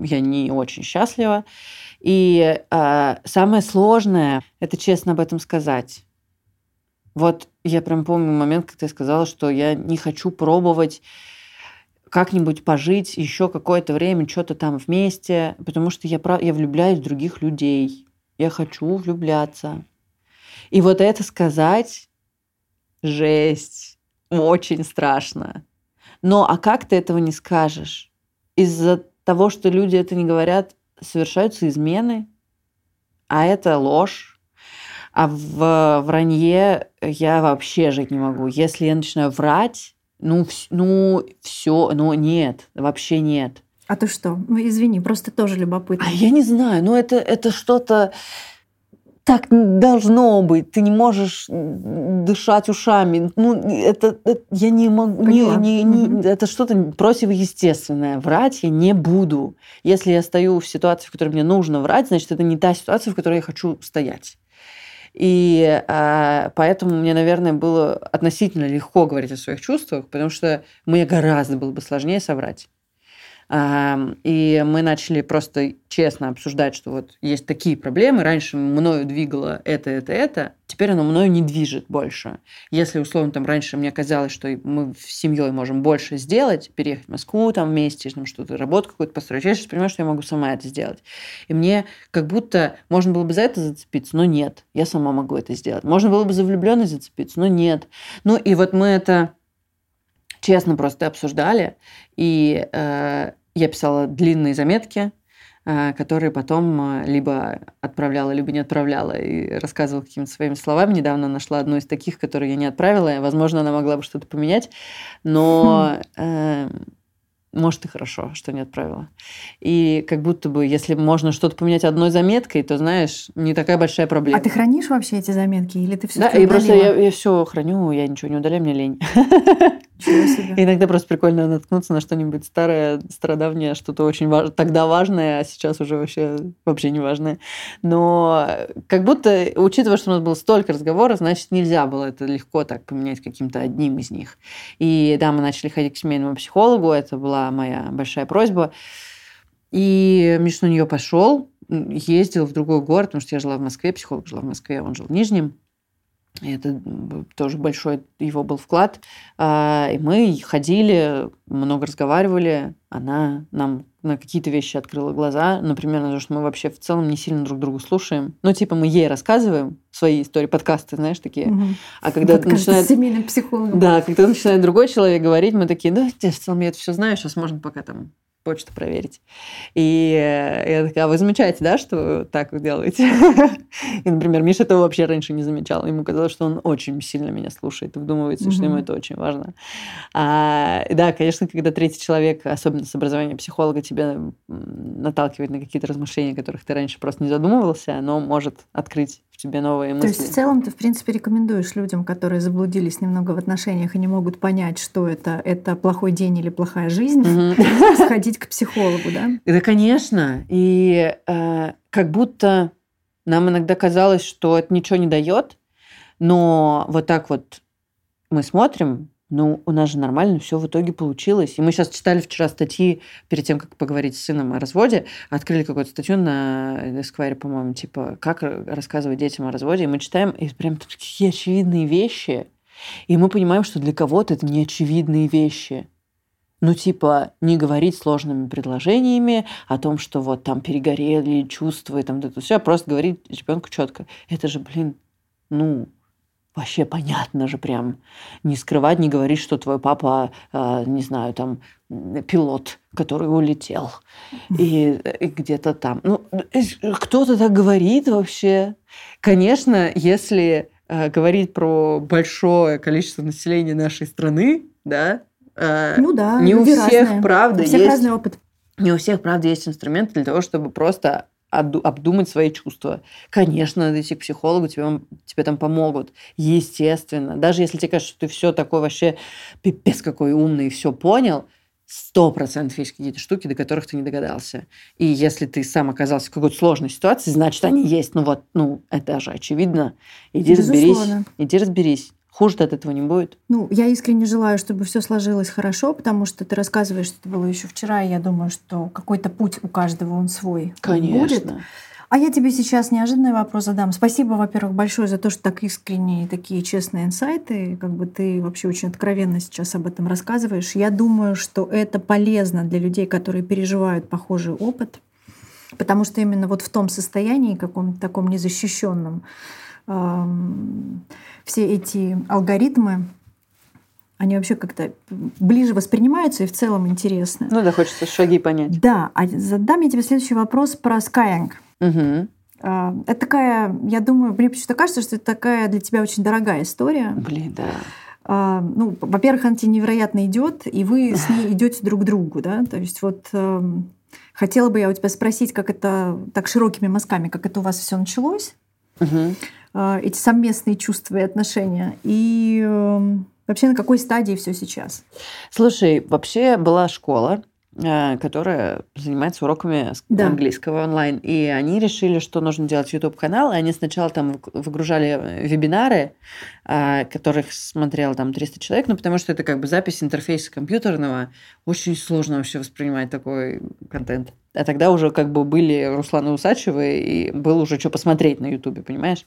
я не очень счастлива. И э, самое сложное это честно об этом сказать. Вот я прям помню момент, когда я сказала, что я не хочу пробовать как-нибудь пожить еще какое-то время, что-то там вместе, потому что я, я влюбляюсь в других людей. Я хочу влюбляться. И вот это сказать, жесть, очень страшно. Но а как ты этого не скажешь? Из-за того, что люди это не говорят, совершаются измены, а это ложь, а в вранье я вообще жить не могу. Если я начинаю врать, ну, ну все, ну нет, вообще нет. А ты что? Ну, извини, просто тоже любопытно. А я не знаю, ну это, это что-то так должно быть. Ты не можешь дышать ушами. Ну, это, это я не могу. Не, не, не, угу. Это что-то противоестественное. Врать я не буду. Если я стою в ситуации, в которой мне нужно врать, значит, это не та ситуация, в которой я хочу стоять. И а, поэтому мне, наверное, было относительно легко говорить о своих чувствах, потому что мне гораздо было бы сложнее соврать. А, и мы начали просто честно обсуждать, что вот есть такие проблемы. Раньше мною двигало это, это, это. теперь оно мною не движет больше. Если, условно, там раньше мне казалось, что мы с семьей можем больше сделать, переехать в Москву там вместе, там что-то, работу какую-то построить, я сейчас понимаю, что я могу сама это сделать. И мне как будто можно было бы за это зацепиться, но нет, я сама могу это сделать. Можно было бы за влюбленность зацепиться, но нет. Ну и вот мы это честно просто обсуждали, и э, я писала длинные заметки, э, которые потом э, либо отправляла, либо не отправляла, и рассказывала какими-то своими словами. Недавно нашла одну из таких, которые я не отправила. Возможно, она могла бы что-то поменять, но... Может, и хорошо, что не отправила. И как будто бы, если можно что-то поменять одной заметкой, то, знаешь, не такая большая проблема. А ты хранишь вообще эти заметки? Или ты все Да, и просто я, я все храню, я ничего не удаляю, мне лень. Иногда просто прикольно наткнуться на что-нибудь старое, стародавнее, что-то очень важ... тогда важное, а сейчас уже вообще, вообще не важное. Но как будто, учитывая, что у нас было столько разговоров, значит, нельзя было это легко так поменять каким-то одним из них. И да, мы начали ходить к семейному психологу, это была моя большая просьба. И Миша на нее пошел, ездил в другой город, потому что я жила в Москве, психолог жила в Москве, он жил в Нижнем. Это тоже большой его был вклад. А, и мы ходили, много разговаривали. Она нам на какие-то вещи открыла глаза. Например, на то, что мы вообще в целом не сильно друг другу слушаем. Ну, типа, мы ей рассказываем свои истории, подкасты, знаешь, такие. Угу. А когда Подкаст начинает... семейным психологом. Да, когда начинает другой человек говорить, мы такие, да, в целом я это все знаю, сейчас можно пока там почту проверить. И я такая, а вы замечаете, да, что так вы делаете? И, например, Миша этого вообще раньше не замечал. Ему казалось, что он очень сильно меня слушает и вдумывается, mm-hmm. что ему это очень важно. А, да, конечно, когда третий человек, особенно с образованием психолога, тебя наталкивает на какие-то размышления, которых ты раньше просто не задумывался, оно может открыть тебе новые мысли. То есть в целом ты, в принципе, рекомендуешь людям, которые заблудились немного в отношениях и не могут понять, что это, это плохой день или плохая жизнь, сходить к психологу, да? Да, конечно. И э, как будто нам иногда казалось, что это ничего не дает, но вот так вот мы смотрим, ну, у нас же нормально все в итоге получилось. И мы сейчас читали вчера статьи, перед тем, как поговорить с сыном о разводе, открыли какую-то статью на Esquire, по-моему, типа, как рассказывать детям о разводе. И мы читаем, и прям такие очевидные вещи. И мы понимаем, что для кого-то это не очевидные вещи. Ну, типа, не говорить сложными предложениями о том, что вот там перегорели чувства и там это все, а просто говорить ребенку четко. Это же, блин, ну, вообще понятно же прям. Не скрывать, не говорить, что твой папа, э, не знаю, там, пилот, который улетел. И, и где-то там. Ну, кто-то так говорит вообще. Конечно, если э, говорить про большое количество населения нашей страны, да, э, ну да, не у всех, разные. правда, у всех есть... разный опыт. Не у всех, правда, есть инструменты для того, чтобы просто обдумать свои чувства. Конечно, надо идти к психологу, тебе, тебе там помогут. Естественно. Даже если тебе кажется, что ты все такой вообще пипец какой умный и все понял, сто процентов есть какие-то штуки, до которых ты не догадался. И если ты сам оказался в какой-то сложной ситуации, значит, они есть. Ну вот, ну, это же очевидно. Иди Безусловно. разберись. Иди разберись. Хуже от этого не будет. Ну, я искренне желаю, чтобы все сложилось хорошо, потому что ты рассказываешь, что это было еще вчера, и я думаю, что какой-то путь у каждого он свой Конечно. будет. А я тебе сейчас неожиданный вопрос задам. Спасибо, во-первых, большое за то, что так искренне и такие честные инсайты. Как бы ты вообще очень откровенно сейчас об этом рассказываешь. Я думаю, что это полезно для людей, которые переживают похожий опыт, потому что именно вот в том состоянии, каком-то таком незащищенном, все эти алгоритмы, они вообще как-то ближе воспринимаются и в целом интересны. Ну да, хочется шаги понять. Да, а задам я тебе следующий вопрос про Skyeng. Угу. Это такая, я думаю, мне почему-то кажется, что это такая для тебя очень дорогая история. Блин, да. А, ну, во-первых, она тебе невероятно идет, и вы с ней идете друг к другу, да. То есть вот хотела бы я у тебя спросить, как это так широкими мазками, как это у вас все началось. Угу. Э, эти совместные чувства и отношения? И эм, вообще на какой стадии все сейчас? Слушай, вообще была школа, которая занимается уроками да. английского онлайн. И они решили, что нужно делать YouTube-канал. И они сначала там выгружали вебинары, э, которых смотрело там 300 человек, ну, потому что это как бы запись интерфейса компьютерного. Очень сложно вообще воспринимать такой контент. А тогда уже как бы были Русланы Усачевы, и было уже что посмотреть на Ютубе, понимаешь?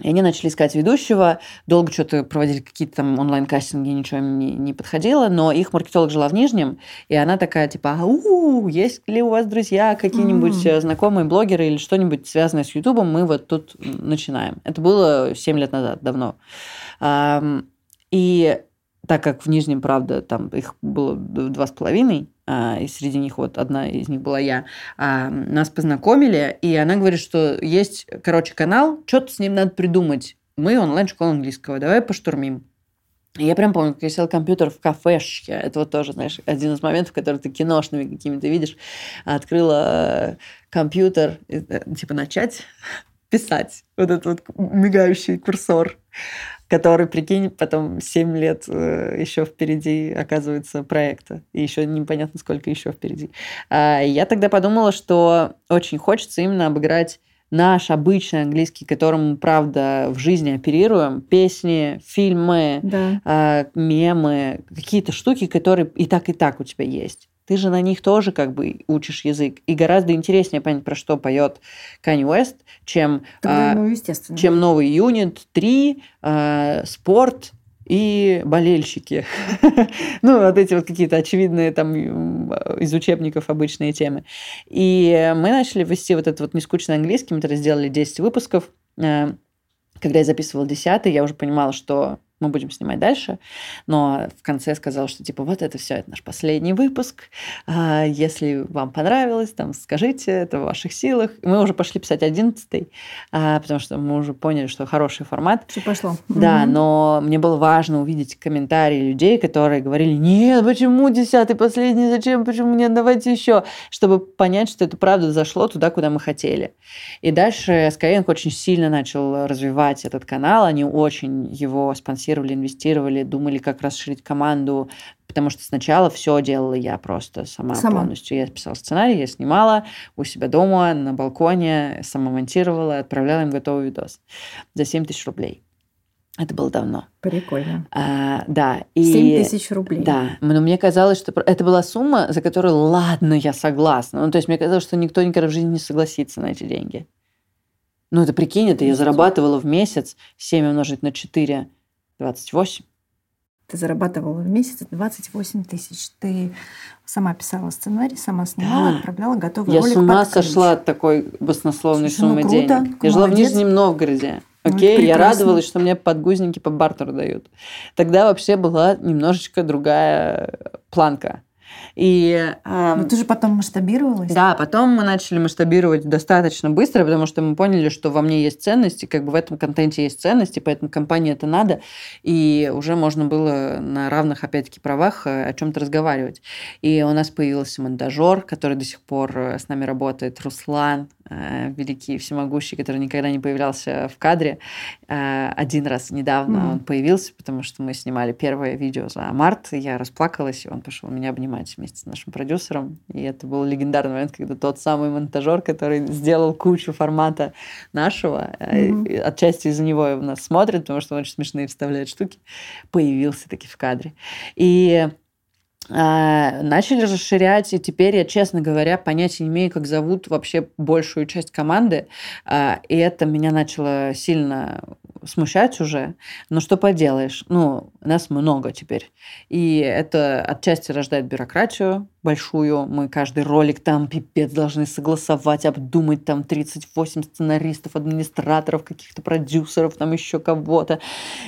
И они начали искать ведущего, долго что-то проводили какие-то там онлайн-кастинги, ничего им не, не подходило, но их маркетолог жила в Нижнем, и она такая, типа, у есть ли у вас друзья, какие-нибудь mm. знакомые блогеры или что-нибудь связанное с Ютубом, мы вот тут начинаем. Это было 7 лет назад, давно. И так как в Нижнем, правда, там их было два с половиной, а, и среди них вот одна из них была я, а, нас познакомили, и она говорит, что есть, короче, канал, что-то с ним надо придумать. Мы онлайн-школа английского, давай поштурмим. Я прям помню, как я сел компьютер в кафешке. Это вот тоже, знаешь, один из моментов, который ты киношными какими-то видишь. Открыла компьютер, э, типа начать писать. Вот этот вот мигающий курсор который, прикинь, потом 7 лет э, еще впереди оказывается проекта. И еще непонятно, сколько еще впереди. А, я тогда подумала, что очень хочется именно обыграть наш обычный английский, которым, правда, в жизни оперируем, песни, фильмы, да. э, мемы, какие-то штуки, которые и так, и так у тебя есть ты же на них тоже как бы учишь язык. И гораздо интереснее понять, про что поет Kanye West, чем, а, ну, чем новый юнит 3, а, спорт и болельщики. ну, вот эти вот какие-то очевидные там из учебников обычные темы. И мы начали вести вот этот вот нескучный английский, мы тогда сделали 10 выпусков. А, когда я записывала 10 я уже понимала, что мы будем снимать дальше, но в конце сказал, что типа вот это все, это наш последний выпуск, а, если вам понравилось, там скажите, это в ваших силах. мы уже пошли писать одиннадцатый, а, потому что мы уже поняли, что хороший формат. Все пошло. Да, но мне было важно увидеть комментарии людей, которые говорили, нет, почему десятый последний, зачем, почему нет, давайте еще, чтобы понять, что это правда зашло туда, куда мы хотели. И дальше Skyeng очень сильно начал развивать этот канал, они очень его спонсировали финансировали, инвестировали, думали, как расширить команду, потому что сначала все делала я просто сама, сама. полностью. Я писала сценарий, я снимала у себя дома, на балконе, сама монтировала, отправляла им готовый видос за 7 тысяч рублей. Это было давно. Прикольно. А, да. И, 7 тысяч рублей. Да. Но мне казалось, что это была сумма, за которую, ладно, я согласна. Ну, то есть мне казалось, что никто никогда в жизни не согласится на эти деньги. Ну, это прикинь, это я зарабатывала в месяц 7 умножить на 4 28. Ты зарабатывала в месяц 28 тысяч. Ты сама писала сценарий, сама снимала, да. отправляла готовый Я ролик. Я с ума сошла от такой баснословной Слушай, суммы ну, круто, денег. Я жила в Нижнем Новгороде. Ну, Окей, ну, я радовалась, что мне подгузники по бартеру дают. Тогда вообще была немножечко другая планка. И, э, Но ты же потом масштабировалась? Да, потом мы начали масштабировать достаточно быстро, потому что мы поняли, что во мне есть ценности, как бы в этом контенте есть ценности, поэтому компании это надо, и уже можно было на равных, опять-таки, правах э, о чем-то разговаривать. И у нас появился монтажер, который до сих пор э, с нами работает, Руслан, великий всемогущий, который никогда не появлялся в кадре. Один раз недавно mm. он появился, потому что мы снимали первое видео за март, я расплакалась, и он пошел меня обнимать вместе с нашим продюсером. И это был легендарный момент, когда тот самый монтажер, который сделал кучу формата нашего, mm-hmm. отчасти из-за него нас смотрит, потому что он очень смешные вставляет штуки, появился таки в кадре. И начали расширять, и теперь я, честно говоря, понятия не имею, как зовут вообще большую часть команды, а, и это меня начало сильно смущать уже, но что поделаешь, ну, нас много теперь, и это отчасти рождает бюрократию, большую. Мы каждый ролик там пипец должны согласовать, обдумать там 38 сценаристов, администраторов, каких-то продюсеров, там еще кого-то.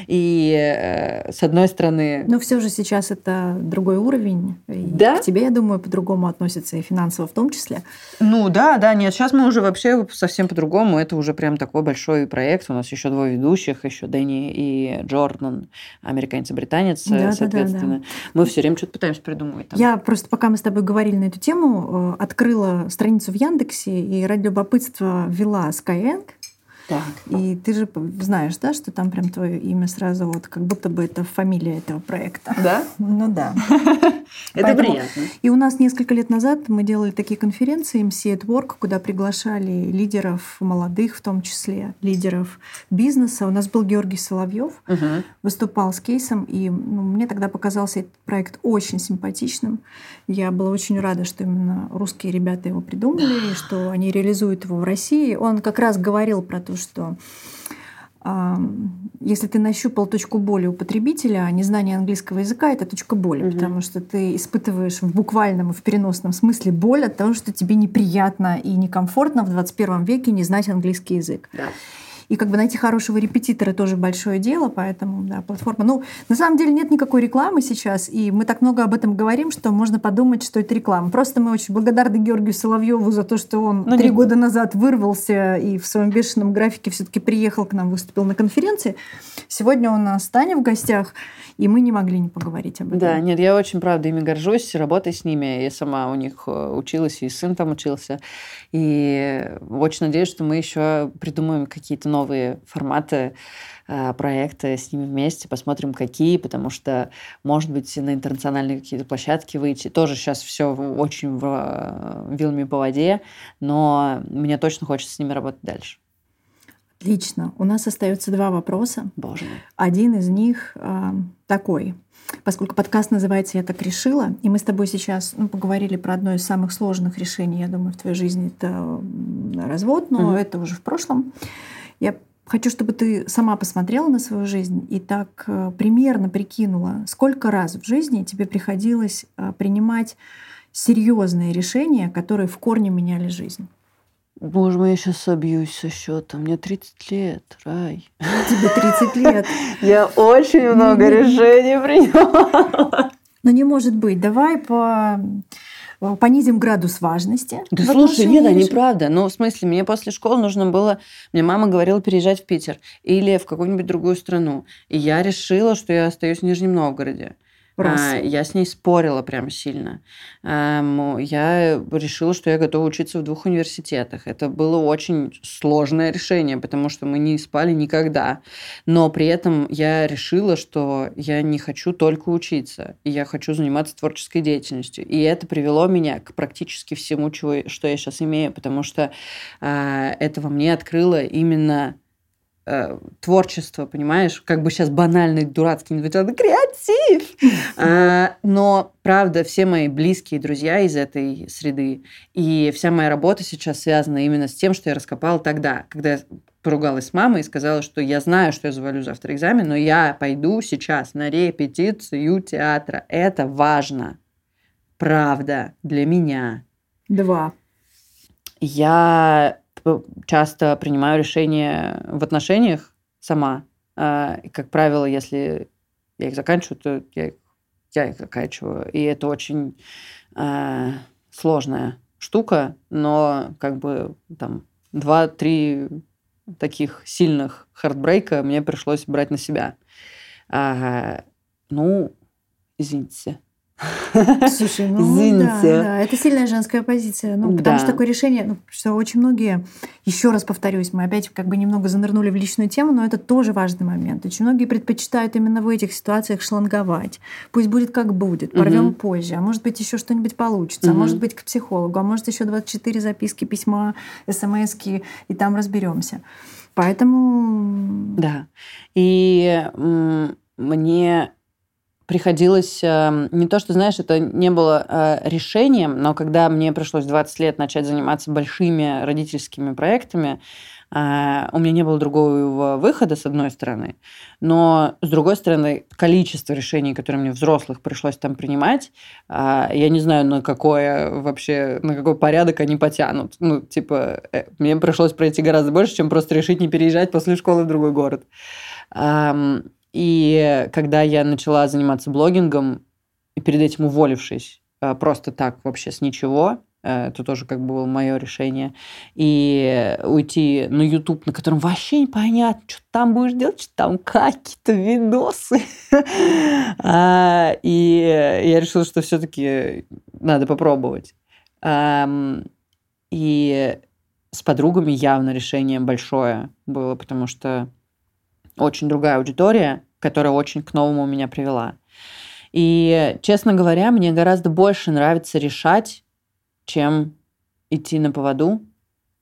И э, с одной стороны... Но все же сейчас это другой уровень. И да? К тебе, я думаю, по-другому относятся и финансово в том числе. Ну да, да, нет, сейчас мы уже вообще совсем по-другому. Это уже прям такой большой проект. У нас еще двое ведущих, еще Дэнни и Джордан, американец-британец, да, соответственно. Да, да, да. Мы все время что-то пытаемся придумывать. Там. Я просто пока мы с тобой говорили на эту тему, э, открыла страницу в Яндексе и ради любопытства ввела Skyeng. Так. И ты же знаешь, да, что там прям твое имя сразу вот как будто бы это фамилия этого проекта. Да? Ну да. Это приятно. И у нас несколько лет назад мы делали такие конференции MC at Work, куда приглашали лидеров молодых, в том числе лидеров бизнеса. У нас был Георгий Соловьев, выступал с кейсом, и ну, мне тогда показался этот проект очень симпатичным. Я была очень рада, что именно русские ребята его придумали, и что они реализуют его в России. Он как раз говорил про то, что если ты нащупал точку боли у потребителя, незнание английского языка это точка боли, угу. потому что ты испытываешь в буквальном и в переносном смысле боль от того, что тебе неприятно и некомфортно в 21 веке не знать английский язык. Да. И как бы найти хорошего репетитора тоже большое дело, поэтому, да, платформа. Ну, на самом деле нет никакой рекламы сейчас, и мы так много об этом говорим, что можно подумать, что это реклама. Просто мы очень благодарны Георгию Соловьеву за то, что он ну, три не... года назад вырвался и в своем бешеном графике все-таки приехал к нам, выступил на конференции. Сегодня он нас Таня в гостях, и мы не могли не поговорить об этом. Да, нет, я очень, правда, ими горжусь, работой с ними. Я сама у них э, училась, и сын там учился. И очень надеюсь, что мы еще придумаем какие-то новые форматы э, проекта с ними вместе, посмотрим, какие, потому что, может быть, на интернациональные какие-то площадки выйти. Тоже сейчас все очень в э, вилами по воде, но мне точно хочется с ними работать дальше. Отлично. У нас остается два вопроса. Боже мой. Один из них э, такой. Поскольку подкаст называется «Я так решила», и мы с тобой сейчас ну, поговорили про одно из самых сложных решений, я думаю, в твоей жизни это развод, но угу. это уже в прошлом. Я хочу, чтобы ты сама посмотрела на свою жизнь и так э, примерно прикинула, сколько раз в жизни тебе приходилось э, принимать серьезные решения, которые в корне меняли жизнь. Боже мой, я сейчас собьюсь со счета. Мне 30 лет, рай. Тебе 30 лет. Я очень много решений приняла. Но не может быть. Давай по понизим градус важности. Да слушай, нет, это неправда. Ну, в смысле, мне после школы нужно было... Мне мама говорила переезжать в Питер или в какую-нибудь другую страну. И я решила, что я остаюсь в Нижнем Новгороде. Раз. А, я с ней спорила прям сильно. А, я решила, что я готова учиться в двух университетах. Это было очень сложное решение, потому что мы не спали никогда. Но при этом я решила, что я не хочу только учиться. И я хочу заниматься творческой деятельностью. И это привело меня к практически всему, чего, что я сейчас имею, потому что а, это во мне открыло именно э, творчество, понимаешь? Как бы сейчас банальный, дурацкий звучал, креатив! А, но, правда, все мои близкие друзья из этой среды, и вся моя работа сейчас связана именно с тем, что я раскопала тогда, когда я поругалась с мамой и сказала, что я знаю, что я завалю завтра экзамен, но я пойду сейчас на репетицию театра. Это важно. Правда, для меня. Два. Я часто принимаю решения в отношениях сама. А, и, как правило, если я их заканчиваю, то я, я их заканчиваю. И это очень э, сложная штука, но как бы там два-три таких сильных хардбрейка мне пришлось брать на себя. А, ну, извините, Слушай, ну Извините. Да, да, это сильная женская позиция. Ну, потому да. что такое решение, ну, что очень многие, еще раз повторюсь, мы опять как бы немного занырнули в личную тему, но это тоже важный момент. Очень многие предпочитают именно в этих ситуациях шланговать. Пусть будет как будет, порвем угу. позже, а может быть еще что-нибудь получится, угу. а может быть к психологу, а может еще 24 записки, письма, смс и там разберемся. Поэтому... Да. И мне приходилось э, не то, что, знаешь, это не было э, решением, но когда мне пришлось 20 лет начать заниматься большими родительскими проектами, э, у меня не было другого выхода, с одной стороны, но, с другой стороны, количество решений, которые мне взрослых пришлось там принимать, я не знаю, на какое вообще, на какой порядок они потянут. Ну, типа, мне пришлось пройти гораздо больше, чем просто решить не переезжать после школы в другой город. И когда я начала заниматься блогингом, и перед этим уволившись э, просто так вообще с ничего, э, это тоже как бы было мое решение. И уйти на YouTube, на котором вообще непонятно, что там будешь делать, что там какие-то видосы. А, и я решила, что все-таки надо попробовать. И с подругами явно решение большое было, потому что очень другая аудитория, которая очень к новому меня привела. И, честно говоря, мне гораздо больше нравится решать, чем идти на поводу,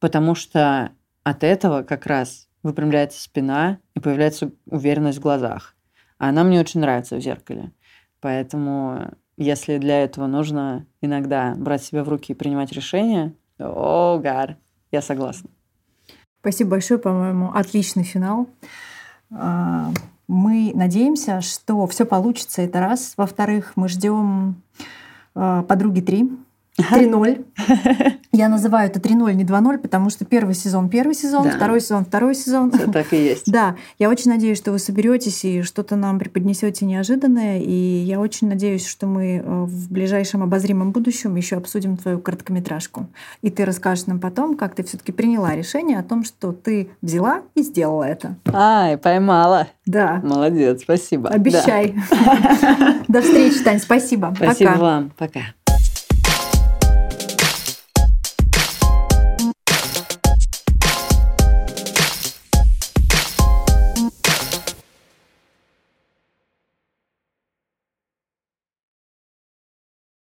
потому что от этого как раз выпрямляется спина и появляется уверенность в глазах. А она мне очень нравится в зеркале. Поэтому, если для этого нужно иногда брать себя в руки и принимать решения, о, гар, я согласна. Спасибо большое, по-моему, отличный финал. А, мы надеемся, что все получится, это раз. Во-вторых, мы ждем а, подруги 3. 3-0. Я называю это 3-0, не 2-0, потому что первый сезон первый сезон, да. второй сезон второй сезон. Так и есть. Да, я очень надеюсь, что вы соберетесь и что-то нам преподнесете неожиданное. И я очень надеюсь, что мы э, в ближайшем обозримом будущем еще обсудим твою короткометражку. И ты расскажешь нам потом, как ты все-таки приняла решение о том, что ты взяла и сделала это. Ай, поймала. Да. Молодец, спасибо. Обещай. До встречи, Тань. Спасибо. Спасибо вам. Пока.